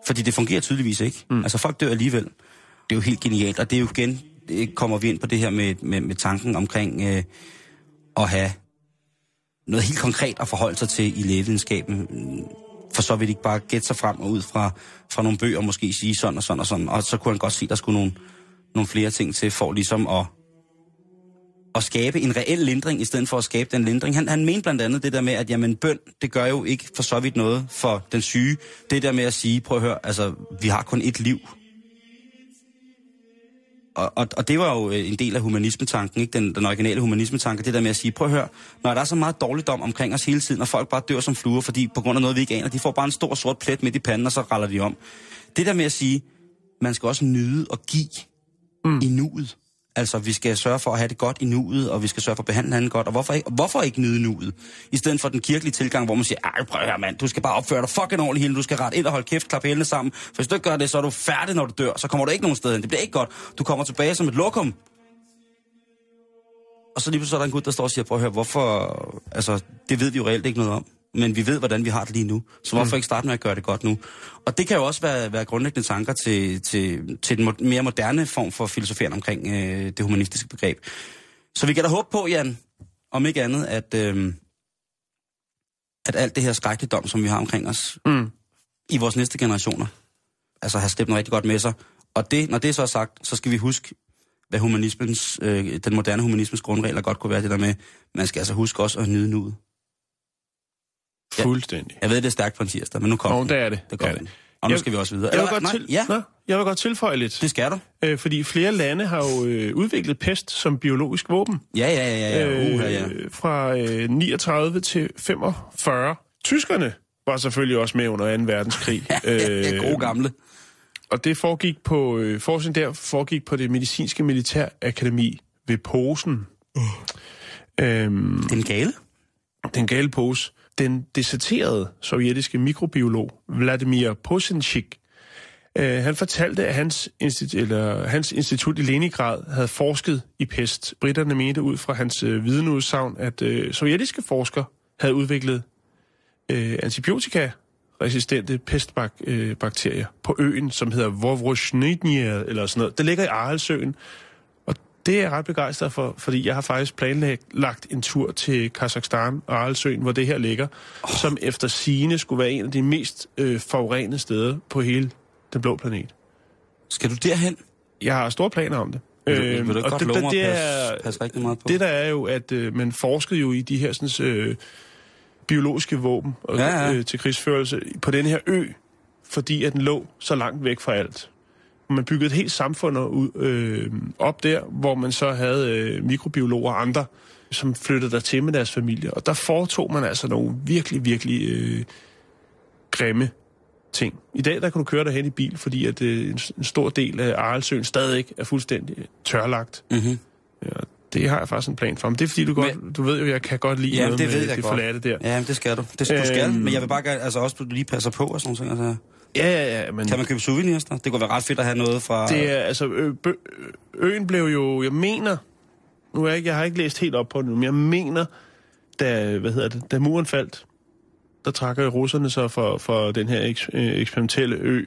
Fordi det fungerer tydeligvis ikke. Mm. Altså folk dør alligevel. Det er jo helt genialt, og det er jo igen, det kommer vi ind på det her med, med, med tanken omkring øh, at have noget helt konkret at forholde sig til i lægevidenskaben. For så vil de ikke bare gætte sig frem og ud fra, fra nogle bøger, måske sige sådan og sådan og sådan. Og så kunne han godt se, at der skulle nogle, nogle flere ting til, for ligesom at, at skabe en reel lindring, i stedet for at skabe den lindring. Han, han mente blandt andet det der med, at jamen, bøn, det gør jo ikke for så vidt noget for den syge. Det der med at sige, prøv at høre, altså, vi har kun et liv. Og, og, og det var jo øh, en del af humanismetanken, ikke? Den, den originale humanismetanke, det der med at sige, prøv at høre, når der er så meget dårligdom omkring os hele tiden, og folk bare dør som fluer, fordi på grund af noget, vi ikke aner, de får bare en stor sort plet midt i panden, og så raller de om. Det der med at sige, man skal også nyde og give mm. i nuet. Altså, vi skal sørge for at have det godt i nuet, og vi skal sørge for at behandle hinanden godt. Og hvorfor ikke, hvorfor ikke nyde nuet? I stedet for den kirkelige tilgang, hvor man siger, ej, prøv her, mand, du skal bare opføre dig fucking ordentligt hele, du skal ret ind og holde kæft, klappe hælene sammen. For hvis du ikke gør det, så er du færdig, når du dør. Så kommer du ikke nogen sted hen. Det bliver ikke godt. Du kommer tilbage som et lokum. og så lige pludselig er der en gut, der står og siger, prøv at høre, hvorfor... Altså, det ved vi jo reelt ikke noget om. Men vi ved, hvordan vi har det lige nu. Så hvorfor ikke starte med at gøre det godt nu? Og det kan jo også være, være grundlæggende tanker til, til, til den mere moderne form for filosoferen omkring øh, det humanistiske begreb. Så vi kan da håbe på, Jan, om ikke andet, at, øh, at alt det her skrækkeligdom, som vi har omkring os, Mm. i vores næste generationer, altså har slæbt noget rigtig godt med sig. Og det, når det så er sagt, så skal vi huske, hvad humanismens, øh, den moderne humanismens grundregler godt kunne være det der med, man skal altså huske også at nyde nuet. Ja. Fuldstændig. Jeg ved, det er stærkt på en tirsdag, men nu kommer Og det er det. Det kommer det den. det. Og nu Jeg- skal vi også videre. Jeg vil, godt nej, til... Ja, Nå, jeg vil godt tilføje lidt. det skal du. Øh, fordi flere lande har jo øh, udviklet pest som biologisk våben. Ja, ja, ja, ja. ja. Uh, ja, ja. Øh, fra øh, 39 til 45. Tyskerne var selvfølgelig også med under 2. verdenskrig. Øh, gode gamle. og det foregik på, øh, forskning der foregik på det medicinske militærakademi ved Posen. Øhm, Den gale? den gale pose. Den deserterede sovjetiske mikrobiolog Vladimir Posenchik, øh, han fortalte, at hans, institut, eller, hans institut i Leningrad havde forsket i pest. Britterne mente ud fra hans øh, vidneudsagn, at øh, sovjetiske forskere havde udviklet øh, antibiotika-resistente pestbakterier øh, på øen, som hedder Vovroshnitnia, eller sådan noget. Det ligger i Aralsøen, det er jeg ret begejstret for, fordi jeg har faktisk planlagt en tur til Kazakhstan og Aralsøen, hvor det her ligger, oh. som efter sigende skulle være en af de mest øh, forurenede steder på hele den blå planet. Skal du derhen? Jeg har store planer om det. Du, vil du ikke og godt det, love mig det, er, rigtig meget på? det der er jo, at øh, man forskede jo i de her sådan, øh, biologiske våben og, ja. ja. Øh, til krigsførelse på den her ø, fordi at den lå så langt væk fra alt. Og man byggede et helt samfund ud, øh, op der, hvor man så havde øh, mikrobiologer og andre, som flyttede der til med deres familie. Og der foretog man altså nogle virkelig, virkelig øh, grimme ting. I dag der kan du køre derhen i bil, fordi at øh, en, stor del af Aralsøen stadig er fuldstændig tørlagt. Mm-hmm. Ja, det har jeg faktisk en plan for. Men det er fordi, du, godt, du ved jo, jeg kan godt lide Ja, noget det med ved jeg det godt. forladte der. Ja, men det skal du. Det, du skal, Øhm. men jeg vil bare gerne, altså også, du lige passer på og sådan noget. Altså. Ja, ja, ja, men Kan man købe souvenirs der? Det kunne være ret fedt at have noget fra... det er, altså, ø, bø, øen blev jo, jeg mener, nu er jeg, ikke, jeg har ikke læst helt op på det nu, men jeg mener, da, hvad hedder det, da muren faldt, der trækker russerne så for, for den her eks, øh, eksperimentelle ø,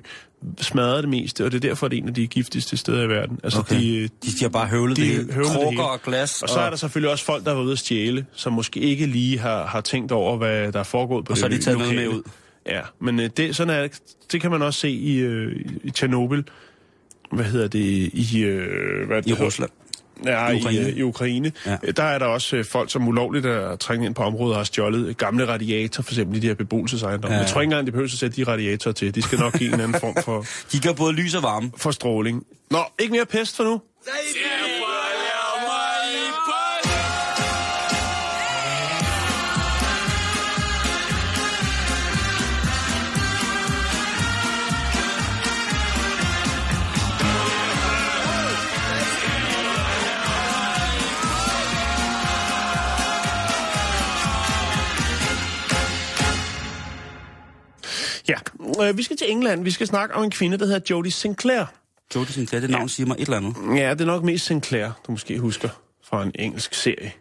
smadrede det meste, og det er derfor, det er en af de giftigste steder i verden. Altså, Okay. de, De, de har bare høvlet de det hele. høvlede det Krukker hele. og glas. Og så er der selvfølgelig også folk, der har været ude at stjæle, som måske ikke lige har, har tænkt over, hvad der er foregået på Og det så er de taget noget med ud. Ja, men øh, det, sådan er, det- det kan man også se i, øh, i Tjernobyl. Hvad hedder det? I, øh, hvad er det, I det? Rusland. Ja, I Ukraine. I, øh, i Ukraine. Ja. Der er der også øh, folk, som ulovligt er trængt ind på området og har stjålet gamle radiatorer, for eksempel i de her beboelsesejendomme. Ja. Ja. Jeg tror ikke engang, de behøver at sætte de radiatorer til. De skal nok give en anden form for, De gør både lys og varme. for stråling. Nå, ikke mere pest for nu. Ja, øh, vi skal til England. Vi skal snakke om en kvinde, der hedder Jodie Sinclair. Jodie Sinclair, det navn siger mig et eller andet. Ja, det er nok mest Sinclair, du måske husker fra en engelsk serie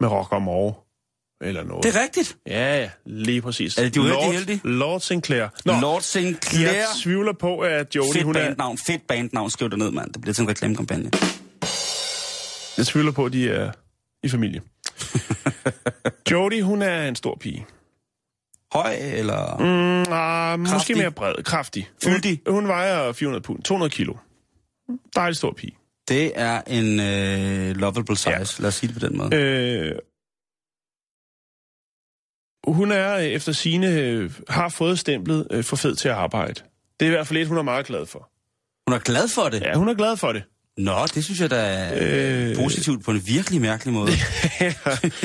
med Rock og Moore eller noget. Det er rigtigt. Ja, ja, lige præcis. Er det de Lord, heldige? Lord Sinclair. Nå, Lord Sinclair. jeg tvivler på, at Jodie, Fedt hun er... bandnavn, fedt bandnavn. Skriv det ned, mand. Det bliver til en reklamekampagne. Jeg tvivler på, at de er i familie. Jodie, hun er en stor pige. Høj, eller... Mm, ah, måske Kraftig. mere bred. Kraftig. Fyldig. Hun, hun vejer 400 pund. 200 kilo. Dejlig stor pige. Det er en øh, lovable size. Ja. Lad os sige det på den måde. Øh, hun er øh, efter sine øh, har fået stemplet øh, for fed til at arbejde. Det er i hvert fald et, hun er meget glad for. Hun er glad for det. Ja, hun er glad for det. Nå, det synes jeg da er Øh. positivt på en virkelig mærkelig måde.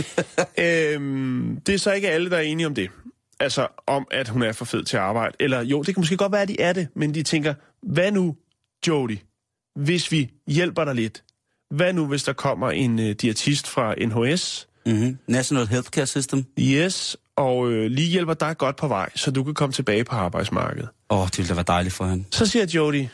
øhm, det er så ikke alle, der er enige om det. Altså om, at hun er for fed til at arbejde. Eller jo, det kan måske godt være, at de er det, men de tænker, hvad nu, Jody, hvis vi hjælper dig lidt? Hvad nu, hvis der kommer en øh, diætist fra NHS, mm-hmm. National Healthcare System. yes, og øh, lige hjælper dig godt på vej, så du kan komme tilbage på arbejdsmarkedet? Åh, oh, det ville da være dejligt for hende. Så siger Jody,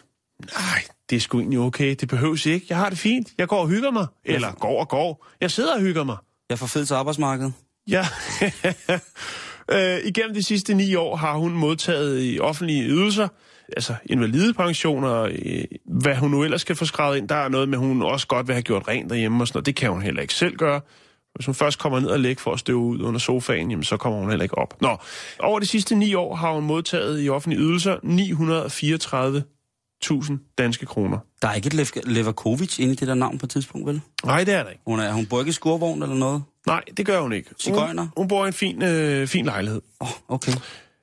nej, det er sgu egentlig okay, det behøves ikke. Jeg har det fint, jeg går og hygger mig. Eller går og går. Jeg sidder og hygger mig. Jeg får fed til arbejdsmarkedet. Ja. øh, igennem de sidste ni år har hun modtaget i offentlige ydelser, altså invalidepensioner, øh, hvad hun nu ellers skal få skrevet ind. Der er noget med, at hun også godt vil have gjort rent derhjemme og sådan noget. Det kan hun heller ikke selv gøre. Hvis hun først kommer ned og lægger for at støve ud under sofaen, jamen, så kommer hun heller ikke op. Nå, over de sidste ni år har hun modtaget i offentlige ydelser 934.000 danske kroner. Der er ikke et Lev- Leverkovic inde i det der navn på et tidspunkt, vel? Nej, det er der ikke. Hun, er, hun bor ikke i skurvogn eller noget? Nej, det gør hun ikke. Sigøjner? Hun, hun bor i en fin, øh, fin lejlighed. Åh, oh, okay.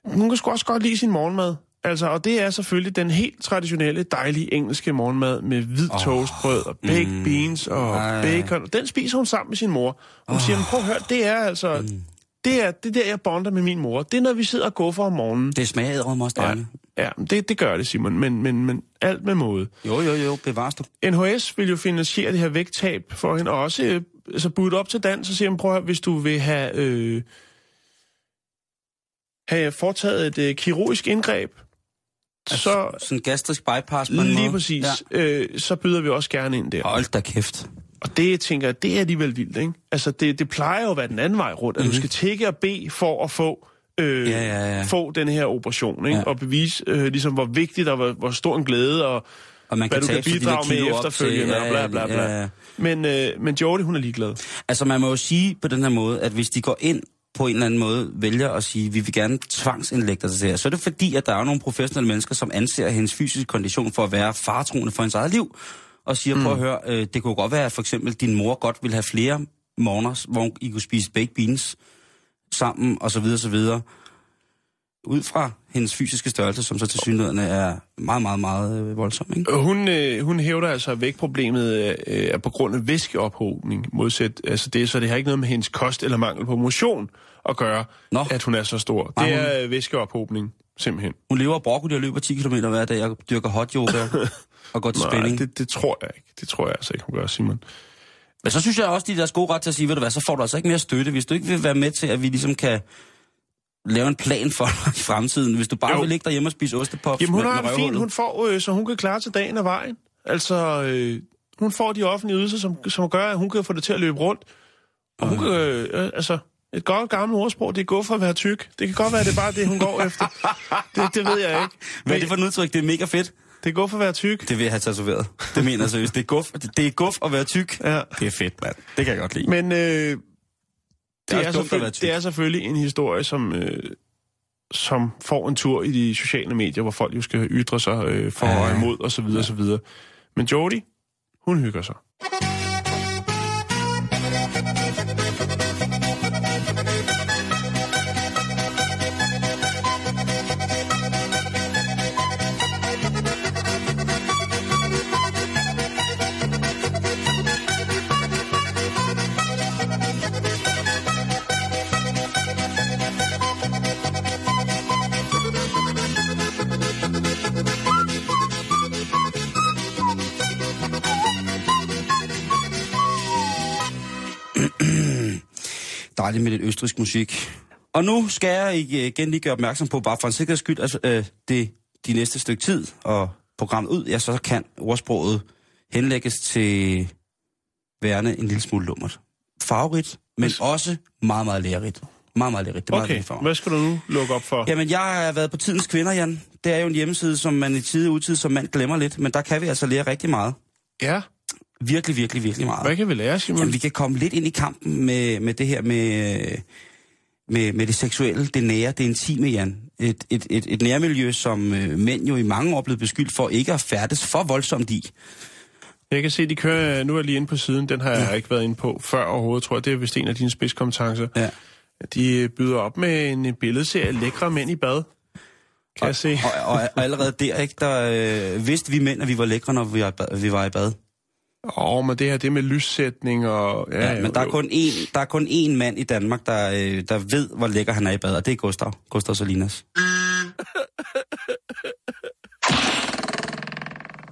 Hun kan sgu også godt lide sin morgenmad. Altså, og det er selvfølgelig den helt traditionelle, dejlige engelske morgenmad med hvid oh, toastbrød og baked mm, beans og ej. bacon. Og den spiser hun sammen med sin mor. Hun oh, siger, "Men prøv at høre, det er altså... Mm. Det er det er der, jeg bonder med min mor. Det er, når vi sidder og går for om morgenen. Det smager ædret også Ja, dejligt. ja det, det gør det, Simon. Men, men, men alt med måde. Jo, jo, jo, bevares du. NHS vil jo finansiere det her vægttab for hende, og også øh, altså budt op til dans, så siger han, prøv at høre, hvis du vil have, øh, have foretaget et øh, kirurgisk indgreb, så Sådan gastrisk bypass på en lige måde. præcis, ja. øh, så byder vi også gerne ind der. Hold da kæft. Og det, jeg tænker, det er alligevel vildt, ikke? Altså, det, det plejer jo at være den anden vej rundt, at mm-hmm. du skal tække og bede for at få... Øh, Mhm. Ja, ja, ja. få den her operation, ikke? Ja. og bevise, øh, ligesom, hvor vigtigt og hvor, hvor stor en glæde, og Og man hvad kan du kan bidrage med til- efterfølgende, ja, og bla bla bla. ja, ja. Men, øh, men Jordi, hun er ligeglad. Altså, man må jo sige på den her måde, at hvis de går ind på en eller anden måde, vælger at sige, vi vil gerne tvangsindlægge dig til det her, så er det fordi, at der er nogle professionelle mennesker, som anser hendes fysiske kondition for at være faretroende for hendes eget liv, og siger, mm. prøv at høre, øh, det kunne godt være, at for eksempel din mor godt ville have flere morgener, hvor I kunne spise baked beans sammen, og så videre, så videre. Ud fra hendes fysiske størrelse, som så til synligheden er meget, meget, meget øh, voldsom, ikke? Hun, øh, hun hævder altså, at vægtproblemet øh, er på grund af væskeophobning. Modsat, altså det, så det har ikke noget med hendes kost eller mangel på motion at gøre, Nå. at hun er så stor. Nej, Det hun- er øh, væskeophobning, simpelthen. Hun lever broccoli og løber 10 km hver dag og dyrker hot yoga og går til Nej, spænding. det, det tror jeg ikke. Det tror jeg altså ikke, hun gør, Simon. Men så synes jeg også, de er deres gode ret til at sige, ved du hvad, så får du altså ikke mere støtte, hvis du ikke vil være med til, at vi ligesom kan lave en plan for dig i fremtiden. Hvis du bare Jo. vil ligge derhjemme og spise ostepops Jamen, hun med, har med røvhullet. Hun får, øh, så hun kan klare til dagen og vejen. Altså, øh, hun får de offentlige ydelser, som, som gør, at hun kan få det til at løbe rundt. Og hun kan, øh, øh, altså, et godt gammelt ordsprog, det er gå for at være tyk. Det kan godt være, det er bare det, hun går efter. Det, det ved jeg ikke. Hvad er det for et udtryk? Det er mega fedt. Det er for at være tyk. Det vil jeg have tatoveret. Det mener jeg seriøst. Det er guf, det er guf at være tyk. Ja. Det er fedt, mand. Det kan jeg godt lide. Men øh, det, også er dumt det er selvfølgelig en historie, som, øh, som får en tur i de sociale medier, hvor folk jo skal ytre sig øh, for Ja. og imod osv. Ja. osv. Men Jodie, hun hygger sig. Dejligt med lidt østrisk musik. Og nu skal jeg igen lige gøre opmærksom på, bare for en sikkerheds skyld, øh, det de næste stykke tid og programmet ud, ja, så kan ordsproget henlægges til værende en lille smule lummert. Farverigt, men også meget, meget lærerigt. Meget, meget lærerigt. Det er meget Okay, vigtigt for hvad skal du nu lukke op for? Jamen, jeg har været på Tidens Kvinder, Jan. Det er jo en hjemmeside, som man i tide og utid som mand glemmer lidt, men der kan vi altså lære rigtig meget. Ja, Virkelig, virkelig, virkelig meget. hvad kan vi lære, Simon? Jamen, vi kan komme lidt ind i kampen med, med det her med, med, med det seksuelle, det nære, det intime, Jan. Et, et, et, et nærmiljø, som øh, mænd jo i mange år blevet beskyldt for ikke at færdes for voldsomt i. Jeg kan se, de kører, nu er jeg lige inde på siden, den har jeg ikke været inde på før overhovedet, tror jeg. Det er vist en af dine spidskompetencer. Ja. De byder op med en billedserie lækre mænd i bad. Kan jeg se. Og, og, og allerede der, ikke, der øh, vidste vi mænd, at vi var lækre, når vi var, vi var i bad. Åh, oh, men det her, det med lyssætning og... Ja, ja, men der er, kun én, der er kun én mand i Danmark, der, øh, der ved, hvor lækker han er i bad, og det er Gustav. Gustav Salinas.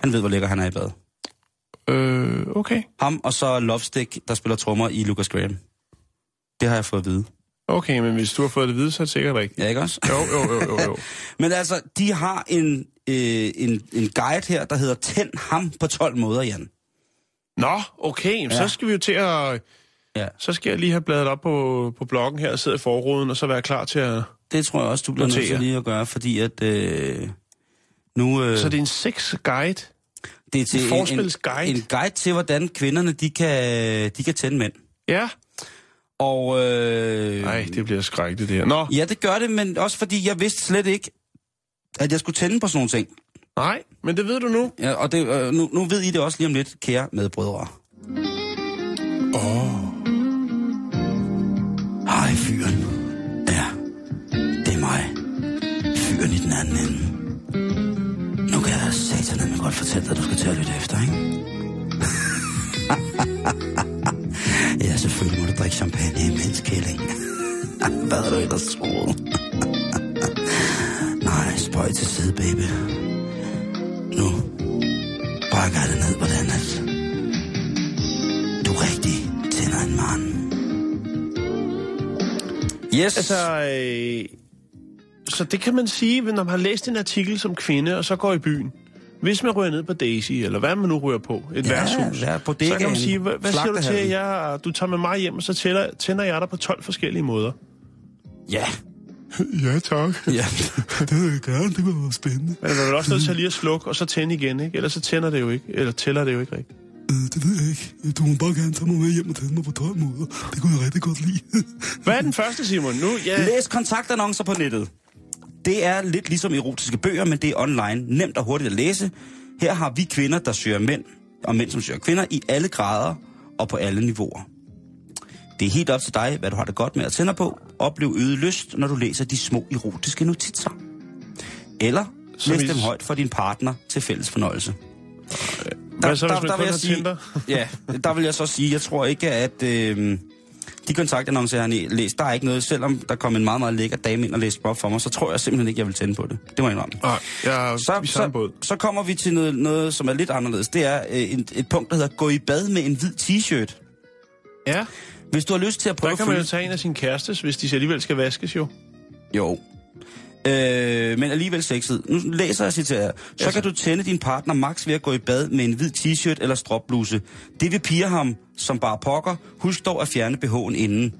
Han ved, hvor lækker han er i bad. Øh, okay. Ham og så Lovestick, der spiller trommer i Lucas Graham. Det har jeg fået at vide. Okay, men hvis du har fået det at vide, så er det sikkert rigtigt. Ja, ikke også? Jo, jo, jo, jo, jo. Men altså, de har en, øh, en, en guide her, der hedder Tænd ham på 12 måder, Jan. Nå, okay, ja. Så skal vi jo til at... Ja. Så skal jeg lige have bladet op på, på bloggen her og sidde i forruden, og så være klar til at... Det tror jeg også, du bliver nødt til lige at gøre, fordi at øh, nu... Øh, Så det er en sex-guide? det er til en en, forspilsguide? en, en guide til, hvordan kvinderne de kan, de kan tænde mænd. Ja. Og øh, Nej, det bliver skrækkeligt det her. Nå, ja, det gør det, men også fordi jeg vidste slet ikke, at jeg skulle tænde på sådan nogle ting. Nej, men det ved du nu. Ja, og det, øh, nu, nu ved I det også lige om lidt, kære medbrødre. Åh. Oh. Hej, fyren. Ja, det er mig. Fyren i den anden ende. Nu kan jeg satan godt fortælle dig, at du skal til at lytte efter, ikke? ja, selvfølgelig må du drikke champagne imens, kælling. Hvad har du ellers troet? Nej, spøj til side, baby. Nu brækker jeg det ned, hvordan at du rigtig tænder en mand. Yes. Altså, øh, så det kan man sige, når man har læst en artikel som kvinde, og så går i byen. Hvis man ryger ned på Daisy, eller hvad man nu ryger på, et Ja, værtshus, ja, så bodegaen, kan man sige, hvad, hvad siger du til, at jeg, du tager med mig hjem, og så tænder, tænder jeg dig på 12 forskellige måder? Ja. Ja, tak. Ja. Det vil jeg gerne, det kunne være spændende. Men man er også nødt til at lige at slukke, og så tænde igen, ikke? Ellers så tænder det jo ikke, eller tæller det jo ikke rigtigt. Øh, det ved jeg ikke. Du må bare gerne tage mig med hjem og tænde mig på 12 måder. Det kunne jeg rigtig godt lide. Hvad er den første, Simon? Nu, ja, Læs kontaktannoncer på nettet. Det er lidt ligesom erotiske bøger, men det er online. Nemt og hurtigt at læse. Her har vi kvinder, der søger mænd, og mænd, som søger kvinder, i alle grader og på alle niveauer. Det er helt op til dig, hvad du har det godt med at tænde på. Oplev øget lyst, når du læser de små erotiske notitser. Eller Som læs dem højt for din partner til fælles fornøjelse. hvad så, hvis man kun vil jeg sige, ja, der vil jeg så sige, jeg tror ikke, at øh, de kontaktannoncer, jeg har læst, der er ikke noget, selvom der kom en meget, meget lækker dame ind og læste op for mig, så tror jeg simpelthen ikke, jeg vil tænde på det. Det må jeg indrømme. Nej, jeg er Så, så, så kommer vi til noget, noget, som er lidt anderledes. Det er øh, et, et punkt, der hedder gå i bad med en hvid t-shirt. Ja, Hvis du har lyst til at prøve der at kan man jo følge... tage en af sine kærestes, hvis de alligevel skal vaskes jo. Jo. Øh, men alligevel sexet. Nu læser jeg citerer. Så Ja, kan du tænde din partner max ved at gå i bad med en hvid t-shirt eller stropbluse. Det vil pige ham som bare pokker. Husk dog at fjerne BH'en inden.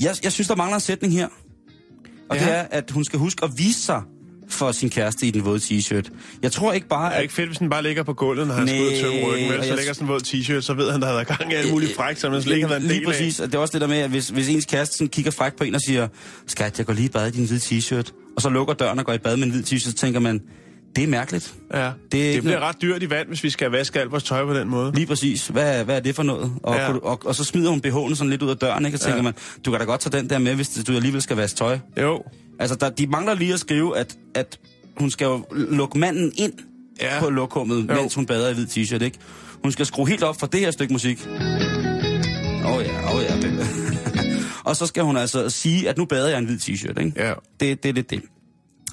Jeg, jeg synes, der mangler en sætning her. Og Ja. det er, at hun skal huske at vise sig for sin kæreste i den våde t-shirt. Jeg tror ikke bare, Det er at... ikke fedt, hvis den bare ligger på gulvet, når han skal ud og tømme ryggen. Men så jeg- ligger sådan en våd t-shirt, så ved han, der har været gang i alle mulige fræk, som han slet ikke har været en Lige præcis. Og det er også det der med, at hvis, hvis ens kæreste sådan kigger fræk på en og siger, skat, jeg går lige i bad i din hvide t-shirt, og så lukker døren og går i bad med en hvid t-shirt, så tænker man, det er mærkeligt. af. Ja, Det er det, bliver noget- ret dyrt i vand, hvis vi skal vaske alt vores tøj på den måde. Lige præcis. Hvad, hvad er det for noget? Og, ja. og, og, og så smider hun BH'en sådan lidt ud af døren, ikke? Og tænker Ja. man, du kan da godt tage den der med, hvis du alligevel skal vaske tøj. Jo, Altså, der, de mangler lige at skrive, at, at hun skal jo lukke manden ind Ja. på lokummet, Jo. mens hun bader i hvid t-shirt, ikke? Hun skal skrue helt op for det her stykke musik. Åh oh, ja, åh oh, ja, og så skal hun altså sige, at nu bader jeg en hvid t-shirt, ikke? ja. Det, det er lidt det.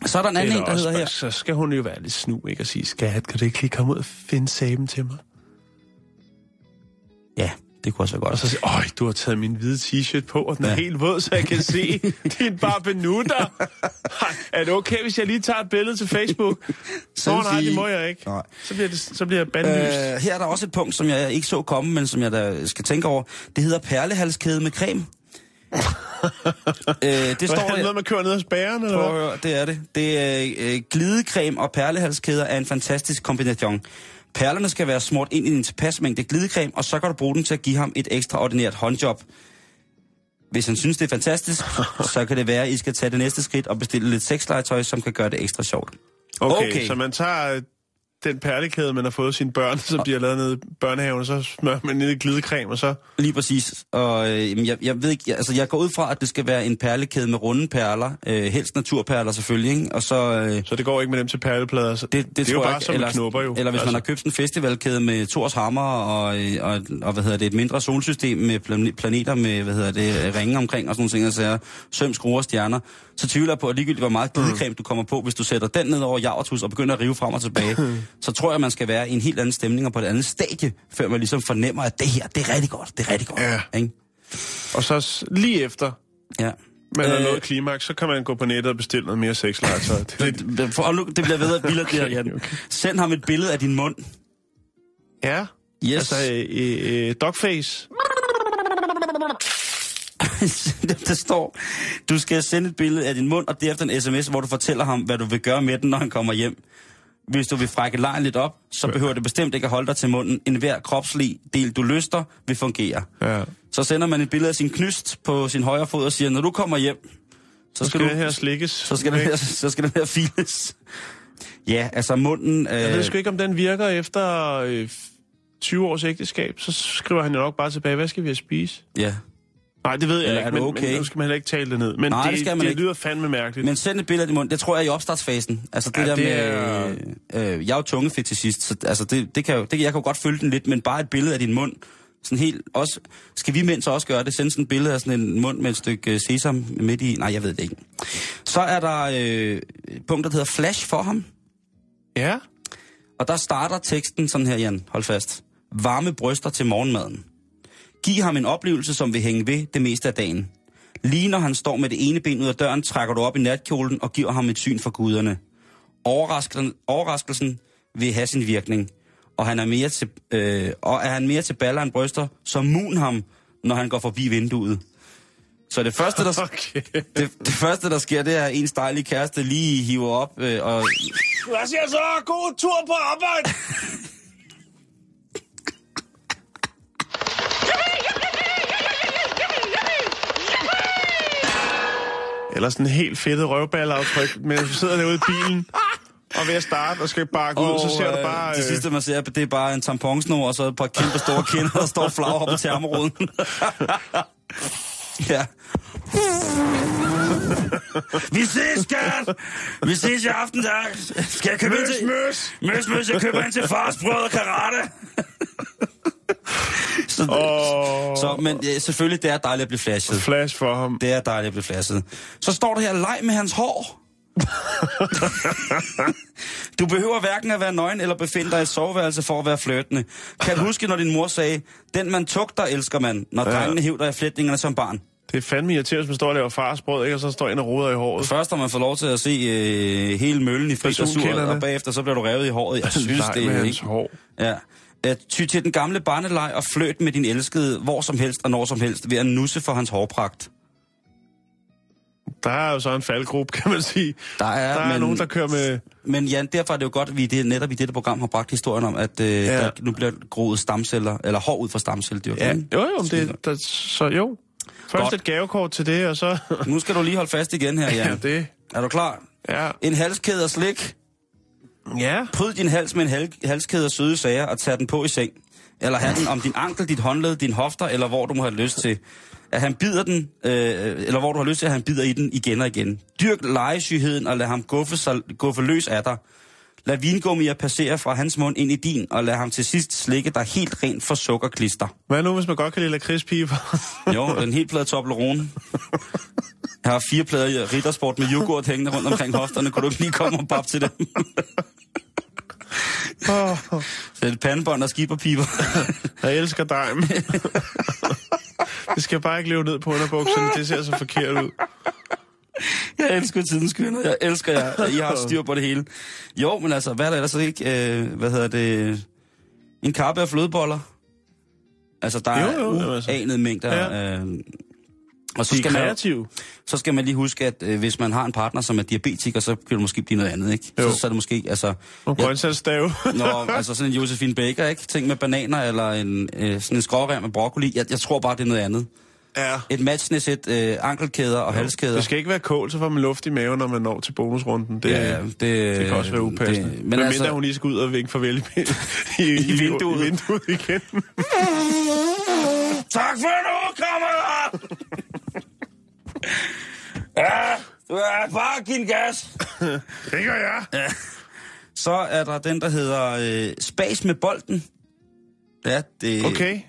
Så er der en anden en, er der også, hedder her. Så skal hun jo være lidt snu, ikke? Og sige, skat, kan du ikke lige komme ud og finde saben til mig? Ja, det kunne også være godt. Og så sige, øj, du har taget min hvide t-shirt på, og den er Ja. helt våd, så jeg kan se din bare benutter. er det okay, hvis jeg lige tager et billede til Facebook? Nå, nej, Selfie. det må jeg ikke. Nej. Så bliver, det, så bliver jeg bandlyst. Øh, her er der også et punkt, som jeg ikke så komme, men som jeg da skal tænke over. Det hedder perlehalskæde med creme. øh, det står er det noget, man kører ned hos bæren, eller hvad? det er det. Det er øh, glidecreme og perlehalskæder er en fantastisk kombination. Perlerne skal være smurt ind i en tilpas mængde glidecreme, og så kan du bruge den til at give ham et ekstraordinært håndjob. Hvis han synes, det er fantastisk, så kan det være, at I skal tage det næste skridt og bestille lidt sexlegetøj, som kan gøre det ekstra sjovt. Okay, Okay. så man tager den perlekæde, man har fået sine børn, som de har lavet nede i børnehaven, og så smører man ned i glidecreme, og så... Lige præcis. Og øh, jeg, jeg ved ikke, jeg, altså jeg går ud fra, at det skal være en perlekæde med runde perler, øh, helst naturperler selvfølgelig, ikke? og så... Øh, Så det går ikke med dem til perleplader. Så det, det, det er jo bare ikke. som eller, knupper jo. Eller hvis altså. man har købt en festivalkæde med Thors hammer og, øh, og, og, hvad hedder det, et mindre solsystem med plan- planeter med, hvad hedder det, ringe omkring og sådan nogle ting, altså søm, skruer og stjerner, så tvivler jeg på, at ligegyldigt hvor meget glidecreme du kommer på, hvis du sætter den ned over javertus og begynder at rive frem og tilbage, så tror jeg, man skal være i en helt anden stemning og på et andet stadie, før man ligesom fornemmer, at det her, det er rigtig godt, det er rigtig godt. Ja. Ikke? Og så lige efter, Ja. man har Øh. nået klimaks, så kan man gå på nettet og bestille noget mere sexlegetøj. Det lidt- Det, for, nu, det bliver ved at vildere, her, Jan. Send ham et billede af din mund. Ja, Yes. altså øh, øh, dogface. der står, du skal sende et billede af din mund, og derefter en sms, hvor du fortæller ham, hvad du vil gøre med den, når han kommer hjem. Hvis du vil frække lejen lidt op, så behøver det bestemt ikke at holde dig til munden. En hver kropslig del, du lyster, vil fungere. Ja. Så sender man et billede af sin knyst på sin højre fod og siger, når du kommer hjem, så Så skal, skal du, det her slikkes. så skal, den her, så skal den her files. Ja, altså munden... Øh, Jeg ved sgu ikke, om den virker efter øh, 20 års ægteskab. Så skriver han jo nok bare tilbage, hvad skal vi have spise? Ja. Nej, det ved jeg Eller ikke, er men, okay? men nu skal man heller ikke tale det ned. Men Nej, det, det skal man det ikke. lyder fandme mærkeligt. Men send et billede af din mund, det tror jeg er i opstartsfasen. Altså det Ja, der det med... Øh, jeg er jo tungefetishist, så altså det, det kan det, jeg kan jo godt følge den lidt, men bare et billede af din mund. Sådan helt også... Skal vi mænd så også gøre det? Send sådan et billede af sådan en mund med et stykke øh, sesam midt i... Nej, jeg ved det ikke. Så er der øh, et punkt, der hedder flash for ham. Ja, Og der starter teksten sådan her, Jan. Hold fast. Varme bryster til morgenmaden. Giv ham en oplevelse, som vil hænge ved det meste af dagen. Lige når han står med det ene ben ud af døren, trækker du op i natkjolen og giver ham et syn for guderne. Overraskelsen, overraskelsen vil have sin virkning, og, han er mere til, øh, og er han mere til baller end bryster, så mun ham, når han går forbi vinduet. Så det første, der, okay. det, det første, der sker, det er, at ens dejlige kæreste lige hiver op øh, og Hvad siger så? God tur på arbejde! Eller sådan en helt fedtet røvballaftryk, men du sidder derude i bilen og ved at starte og skal bare gå ud, så ser du øh, bare... Det øh, sidste, man ser, det er bare en tamponsnor, og så et par kæmpe store kinder, der står flag op på termoruden. ja. Vi ses, skat! Vi ses i aften, der. Skal jeg købe ind til... Møs, Møs, møs, jeg køber ind til fars brød og karate. så, Åh. så, men ja, selvfølgelig, det er dejligt at blive flashet. Flash for ham. Det er dejligt at blive flashet. Så står der her, leg med hans hår. du behøver hverken at være nøgen eller befinde dig i et soveværelse for at være flirtende. Kan du huske, når din mor sagde, den man tugter, elsker man, når Ja. drengene hævder i flætningerne som barn? Det er fandme irriterende, hvis man står og laver farsbrød, ikke? og så står en og roder i håret. Først har man fået lov til at se øh, hele møllen i fri Personkenderne. og bagefter så bliver du revet i håret. Jeg synes, det er ikke... hår. Ja. At ty til den gamle barneleg og fløt med din elskede hvor som helst og når som helst ved at nusse for hans hårpragt. Der er jo så en faldgruppe, kan man sige. Der er, Der er men, nogen, der kører med... Men Jan, derfor er det jo godt, at vi det, netop i dette program har bragt historien om, at øh, ja. der nu bliver groet stamceller, eller hår ud fra stamcelledyrkning. Ja, jo, jo, men det, der, så jo. Først Godt. et gavekort til det, og så... Nu skal du lige holde fast igen her, Jan. ja, det... Er du klar? Ja. En halskæde og slik. Ja. Pryd din hals med en hal- halskæde og søde sager og tag den på i seng. Eller have den om din ankel, dit håndled, din hofter, eller hvor du må have lyst til. At han bider den, øh, eller hvor du har lyst til, at han bider i den igen og igen. Dyrk legesygheden og lad ham guffe, sig, guffe løs af dig. Lad vingummier passere fra hans mund ind i din, og lad ham til sidst slikke dig helt rent for sukkerklister. Hvad nu, hvis man godt kan lide lakridspiber? Jo, en helt plade Toblerone. Jeg har fire plader i riddersport med yoghurt hængende rundt omkring hofterne. Kunne du ikke lige komme og bab til dem? et pandebånd og skipperpiber. jeg elsker dig. det skal bare ikke leve ned på underbukserne. Det ser så forkert ud. Jeg elsker tidens kvinder. Jeg elsker jer. I har styr på det hele. Jo, men altså, hvad er der ellers ikke? Øh, hvad hedder det? En kappe af flødeboller. Altså, der Jo, er jo, altså. uanede mængder. Ja. Øh, og så er skal, man, kreative. så skal man lige huske, at øh, hvis man har en partner, som er diabetiker, så kan det måske blive noget andet, ikke? Jo. Så, så er det måske, altså... Og Ja. grøntsagsstave. Nå, altså sådan en Josephine Baker, ikke? Ting med bananer, eller en, øh, sådan en skrårem med broccoli. Jeg, jeg tror bare, det er noget andet. ja. Et matchende sæt øh, ankelkæder og halskæder. Det skal ikke være kål, så får man luft i maven, når man når til bonusrunden. Det, Ja, det, det kan også være upassende. Det, men men mindre altså, hun lige skal ud og vinke farvel i, i, i, I vinduet. I vinduet igen. tak for nu, kammerat! Ja, du er bare gas. Det gør jeg. Så er der den, der hedder øh, Spas med bolden. Ja, det... Okay.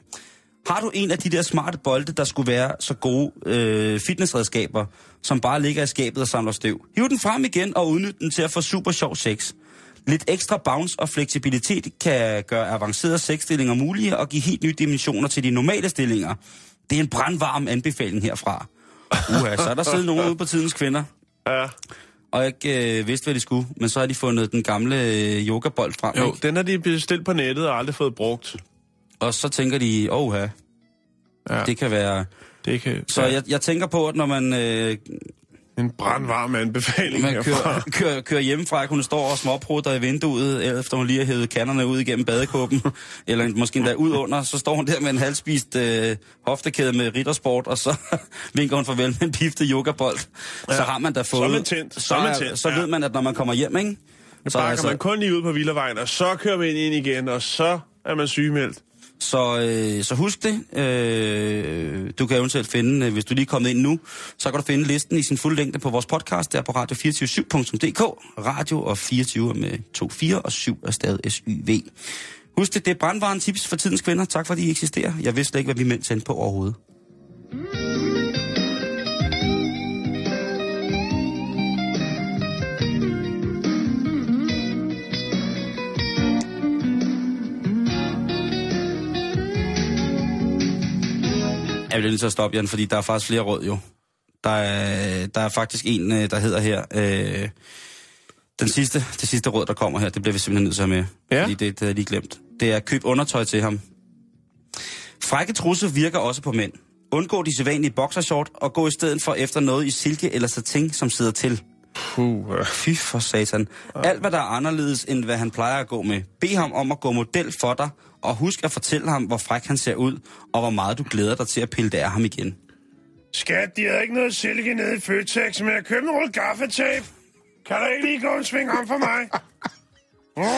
Har du en af de der smarte bolde, der skulle være så gode øh, fitnessredskaber, som bare ligger i skabet og samler støv? Hiv den frem igen og udnyt den til at få super sjov sex. Lidt ekstra bounce og fleksibilitet kan gøre avancerede sexstillinger mulige og give helt nye dimensioner til de normale stillinger. Det er en brandvarm anbefaling herfra. Uha, så er der siddet nogen ude på tidens kvinder, Ja. og ikke øh, vidste, hvad de skulle, men så har de fundet den gamle øh, yogabold frem, Jo, ikke? den har de bestilt på nettet og aldrig fået brugt. og så tænker de, åh ja, Ja, det kan være... det kan... Så jeg, jeg tænker på, at når man, øh, En brandvarm anbefaling man herfra. kører, kører, kører hjemmefra, hun står og småprutter i vinduet, efter hun lige har hævet kanderne ud igennem badekåben, eller måske endda ud under, så står hun der med en halvspist øh, hoftekæde med riddersport, og så vinker hun farvel med en piftet yogabold. Ja. Så har man da fået... man tændt. Så Så, er tændt, så ved man, at når man kommer hjem, ikke? Så bakker altså... man kun lige ud på Villavejen, og så kører man ind igen, og så er man sygemeldt. Så, øh, så husk det. Øh, du kan eventuelt finde, øh, hvis du lige er kommet ind nu, så kan du finde listen i sin fulde længde på vores podcast, der på radio247.dk. Radio og 24 med 2 4 og 7 er stadig SYV. Husk det, det er brandvaren tips for tidens kvinder. Tak fordi I eksisterer. Jeg vidste ikke, hvad vi mænd tændte på overhovedet. Mm. Jeg bliver nødt til at stoppe, Jan, fordi der er faktisk flere råd jo. Der er, der er faktisk en, øh, der hedder her... Øh, den sidste, det sidste råd, der kommer her, det bliver vi simpelthen nødt til at have med. Ja. Fordi det, det havde jeg lige glemt. Det er køb undertøj til ham. Frække trusser virker også på mænd. Undgå de sædvanlige boxershort og gå i stedet for efter noget i silke eller satin, som sidder til. Puh, øh. Fy for satan. Alt, hvad der er anderledes, end hvad han plejer at gå med. Bed ham om at gå model for dig, og husk at fortælle ham, hvor fræk han ser ud, og hvor meget du glæder dig til at pille det af ham igen. Skat, de havde ikke noget silke nede i Føtex, men jeg købte en rulle gaffetape. Kan der ikke lige gå en sving om for mig?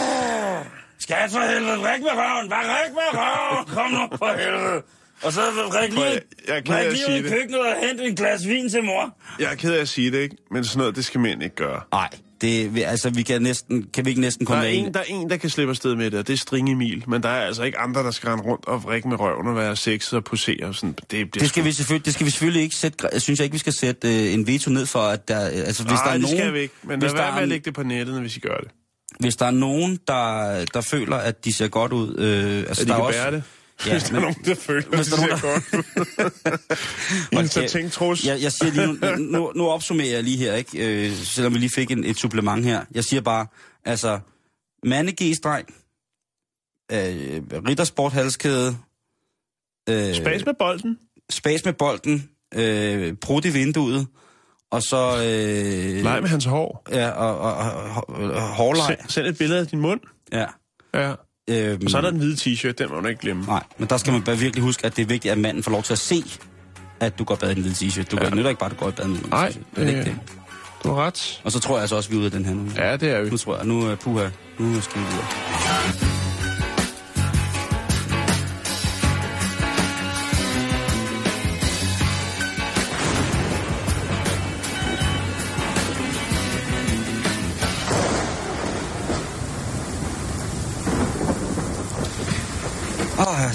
Skat for helvede, ræk med røven, bare ræk med røven, kom nu for helvede. Og så ræk Prøv, jeg- jeg er ked af at sige det. køkkenet og hente en glas vin til mor. Jeg er ked af at sige det, ikke? Men sådan noget, det skal mænd ikke gøre. Nej, det, altså, vi kan, næsten, kan vi ikke næsten Der komme er, med en, der er en, der kan slippe afsted med det, og det er String Emil. Men der er altså ikke andre, der skal rende rundt og vrikke med røven og være sexet og posere. og Sådan. Det, bliver Det skal, sgu- vi selvfølgelig, det skal vi selvfølgelig ikke sætte... Jeg synes jeg ikke, vi skal sætte øh, en veto ned for, at der... Altså, hvis Nej, der er det nogen, skal vi ikke. Men hvis lad der, være med at er, lægge det på nettet, vi skal gøre det. hvis der er nogen, der, der føler, at de ser godt ud... Øh, altså, Så de der kan er også, bære det. Ja, Hvis der er nogen, der føler, hvis der er nogen, godt ud. En så tænkt trus. Jeg, jeg siger lige, nu, nu, nu opsummerer jeg lige her, ikke? Øh, selvom vi lige fik en, et supplement her. Jeg siger bare, altså, mande G-streng, øh, riddersport halskæde, øh, Spas med bolden. spas med bolden, øh, brud i vinduet, og så... Øh, Leg med hans hår. Ja, og, og, og, og hårlej. Send, send et billede af din mund. Ja. Ja. Øhm, Og så er der den hvide t-shirt, den må man ikke glemme. Nej, men der skal man bare virkelig huske, at det er vigtigt, at manden får lov til at se, at du går bad i en lille t-shirt. Du ja. nytter ikke bare, at du går i bad med en Nej. Det er ikke det-. Du har ret. Og så tror jeg altså også, at vi er ude af den her nu. Ja, det er vi. Nu tror jeg, nu er puha, nu skal vi videre.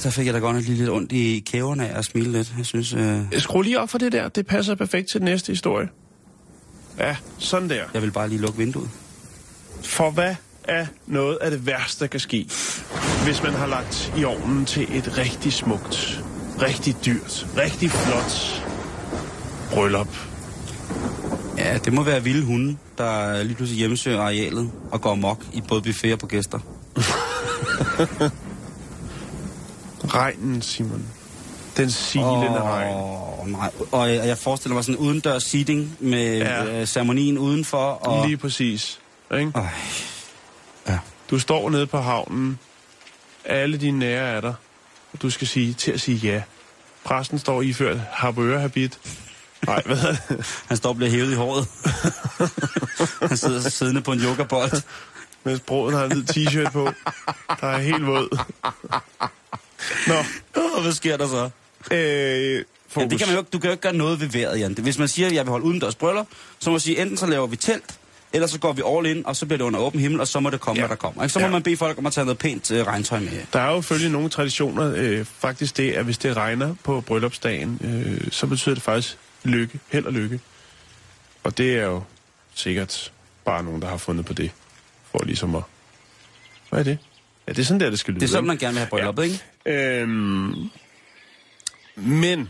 Der fik jeg da godt nok lige lidt ondt i kæverne af at smile lidt. Jeg synes, øh, Skru lige op for det der. Det passer perfekt til den næste historie. Ja, sådan der. jeg vil bare lige lukke vinduet. For hvad er noget af det værste, der kan ske, hvis man har lagt i ovnen til et rigtig smukt, rigtig dyrt, rigtig flot bryllup? Ja, det må være vilde hunde, der lige pludselig hjemmesøger arealet og går mok i både buffet og på gæster. Regnen, Simon. Den silende regn. Åh, nej. Og jeg, jeg forestiller mig sådan en udendørs seating med Ja. øh, ceremonien udenfor. Og... Lige præcis. Ikke? Øj. Ja. Du står nede på havnen. Alle dine nære er der. Og du skal sige til at sige ja. Præsten står iført habit. Nej, hvad? Han står og bliver hævet i håret. Han sidder siddende på en yogabold. Mens bruden har en hvid t-shirt på. Der er helt våd. Nå, hvad sker der så? øh, fokus. Ja, det kan man jo, du kan jo ikke gøre noget ved vejret, Jan. Hvis man siger, at jeg vil holde udendørs bryllup, så må man sige, enten så laver vi telt, eller så går vi all in, og så bliver det under åben himmel, og så må det komme, ja. hvad der kommer. Ikke? Så må Ja. man bede folk om at tage noget pænt øh, regntøj med. Der er jo følge nogle traditioner. Øh, faktisk det, at hvis det regner på bryllupsdagen, øh, så betyder det faktisk lykke. Held og lykke. Og det er jo sikkert bare nogen, der har fundet på det. For ligesom at... Hvad er det? Ja, det er sådan der, det skal lyde. Det er sådan, man gerne vil have brylluppet, ikke? Øhm, men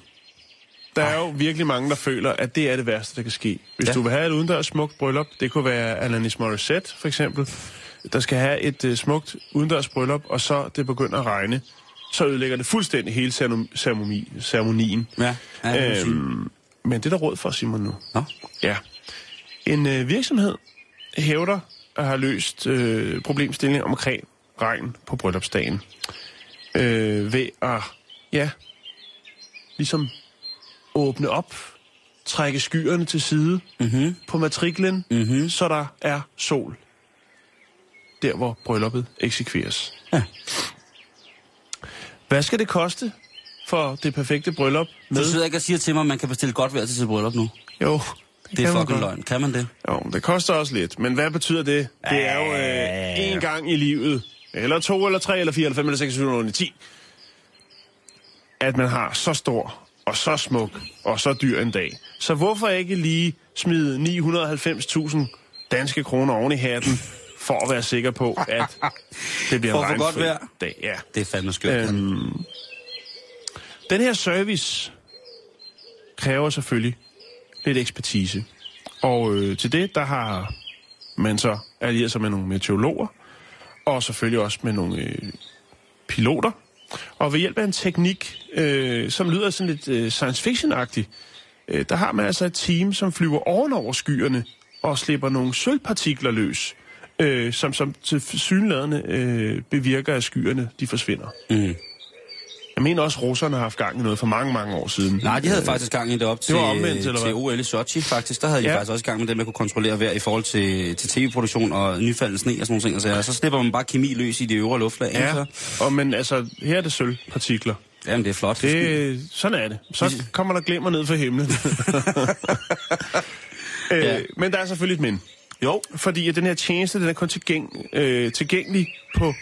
Der er jo virkelig mange, der føler, at det er det værste, der kan ske. Hvis Ja. ja. du vil have et udendørs smukt bryllup, det kunne være Alanis Morissette for eksempel, der skal have et uh, smukt udendørs bryllup, og så det begynder at regne, så ødelægger det fuldstændig hele ceremoni, ceremoni, ceremonien. Ja, ja. Øhm, men det er der råd for, Simon, nu. Nå. Ja. En øh, virksomhed hævder at have løst øh, problemstillingen omkring regn på bryllupsdagen. Øh, ved at, ja, ligesom åbne op, trække skyerne til side Mhm. på matriklen, Mhm. så der er sol. Der, hvor brylluppet eksekveres. Ja. Hvad skal det koste for det perfekte bryllup? Du sidder ikke og siger til mig, at man kan bestille godt vejr til sit bryllup nu. Jo, Det er kan man fucking løgn. Kan man det? Jo, det koster også lidt. Men hvad betyder det? Det er jo øh, en gang i livet, eller to, eller tre, eller fire, eller fem, eller seks, eller syv, eller ti, at man har så stor og så smuk og så dyr en dag. Så hvorfor ikke lige smide 990.000 danske kroner oven i hatten, for at være sikker på, at det bliver en godt vejr. dag. Ja. Det er fandme skørt. Øhm, den her service kræver selvfølgelig lidt ekspertise. Og øh, til det, der har man så allieret sig med nogle meteorologer, og selvfølgelig også med nogle øh, piloter. Og ved hjælp af en teknik, øh, som lyder sådan lidt øh, science fiction-agtig, øh, der har man altså et team, som flyver ovenover skyerne og slipper nogle sølvpartikler løs, øh, som, som til synlædende øh, bevirker, at skyerne de forsvinder. mm. Jeg mener også, at russerne har haft gang i noget for mange, mange år siden. Nej, de havde faktisk gang i det op til, var omvendt, eller til? OL i Sochi, faktisk. Der havde de Ja. faktisk også gang med det at kunne kontrollere vejr i forhold til, til tv-produktion og nyfaldende sne og sådan nogle ting. Og så, slipper man bare kemi løs i de øvre luftlag. Ja, Så, og, men altså, her er det sølvpartikler. jamen, det er flot. Det, sådan er det. Så kommer der glemmer ned fra himlen. øh, Ja. Men der er selvfølgelig et men. Jo. Fordi at den her tjeneste, den er kun tilgæng, øh, tilgængelig på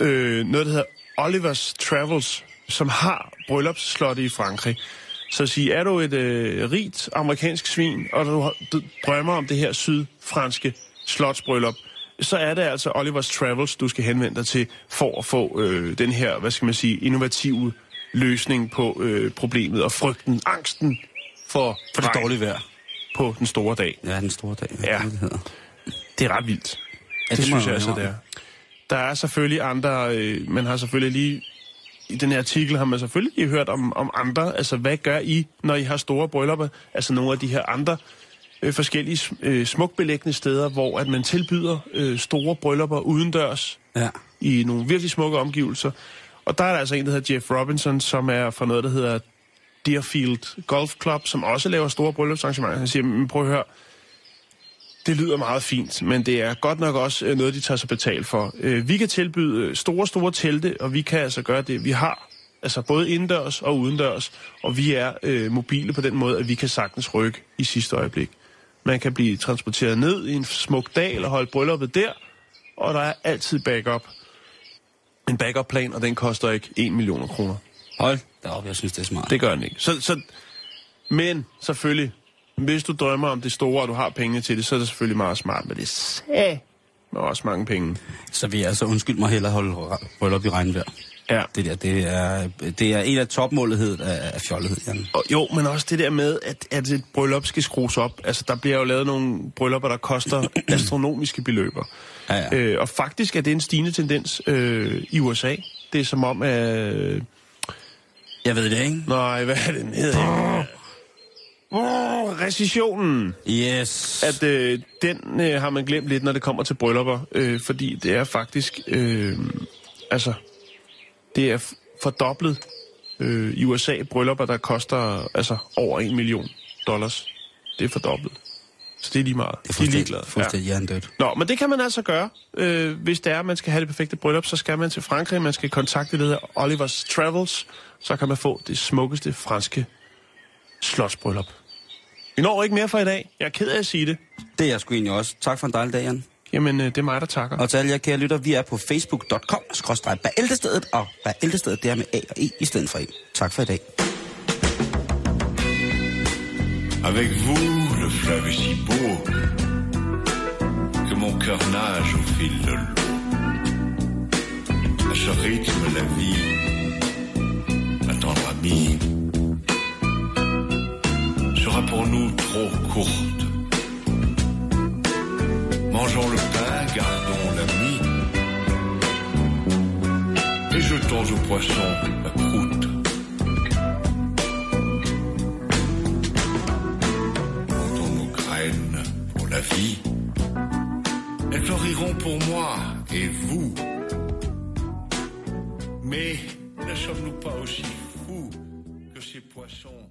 øh, noget, der hedder Olivers Travels, som har bryllupsslotte i Frankrig. Så sig, er du et øh, rigt amerikansk svin, og du, du drømmer om det her sydfranske slotsbryllup, så er det altså Olivers Travels, du skal henvende dig til, for at få øh, den her, hvad skal man sige, innovative løsning på øh, problemet og frygten, angsten for, For det dårlige vejr. på den store dag. Ja, den store dag. Ja. det er ret vildt. Ja, det, det synes jeg altså, det er. Der er selvfølgelig andre, øh, man har selvfølgelig lige, i den her artikel har man selvfølgelig lige hørt om, om andre, altså hvad gør I, når I har store bryllupper, altså nogle af de her andre øh, forskellige øh, smukbelæggende steder, hvor at man tilbyder øh, store bryllupper udendørs Ja. i nogle virkelig smukke omgivelser. Og der er der altså en, der hedder Jeff Robinson, som er fra noget, der hedder Deerfield Golf Club, som også laver store bryllupsarrangementer. Han siger, men prøv at høre, det lyder meget fint, men det er godt nok også øh, noget, de tager sig betalt for. Øh, Vi kan tilbyde øh, store, store telte, og vi kan altså gøre det, vi har. Altså både indendørs og udendørs, og vi er øh, mobile på den måde, at vi kan sagtens rykke i sidste øjeblik. Man kan blive transporteret ned i en smuk dal og holde brylluppet der, og der er altid backup. En backup-plan, og den koster ikke 1 million kroner. Hold da op, jeg synes, det er smart. Det gør den ikke. Så, så, men selvfølgelig, hvis du drømmer om det store, og du har penge til det, så er det selvfølgelig meget smart, men det er med også mange penge. Så vi altså, undskyld mig, hellere holde bryllup i regnvejr. Ja. Det der, det er, det er en af topmålighed af, af fjollethed, Jan. Og, jo, men også det der med, at, at et bryllup skal skrues op. Altså, der bliver jo lavet nogle bryllupper, der koster astronomiske beløber. Ja, ja. Øh, og faktisk er det en stigende tendens øh, i USA. Det er som om, at... Øh, Jeg ved det, ikke? nej, hvad er det, den hedder? Oh, recessionen. Yes. at øh, den øh, har man glemt lidt, når det kommer til bryllupper, øh, fordi det er faktisk, øh, altså, det er fordoblet øh, i USA bryllupper, der koster altså over en million dollars. Det er fordoblet. Så det er lige meget. det er De er fuldstændig, fuldstændig ja. hjernedødt. Nå, men det kan man altså gøre. Øh, hvis det er, at man skal have det perfekte bryllup, så skal man til Frankrig. Man skal kontakte det der Olivers Travels. Så kan man få det smukkeste franske slotsbryllup. Vi når ikke mere for i dag. Jeg er ked af at sige det. Det er jeg sgu egentlig også. Tak for en dejlig dag, Jan. Jamen, øh, det er mig, der takker. Og til alle jer kære lytter, vi er på facebook.com, skråstrej bæltestedet, og bæltestedet, det er med A og E i stedet for E. Tak for i dag. Avec vous, le fleuve est si beau que mon cœur nage au fil de l'eau. À ce rythme, la vie attendra famille pour nous trop courte. Mangeons le pain, gardons la mie et jetons au poisson la croûte. Plantons nos graines pour la vie. Elles fleuriront pour moi et vous. Mais ne sommes-nous pas aussi fous que ces poissons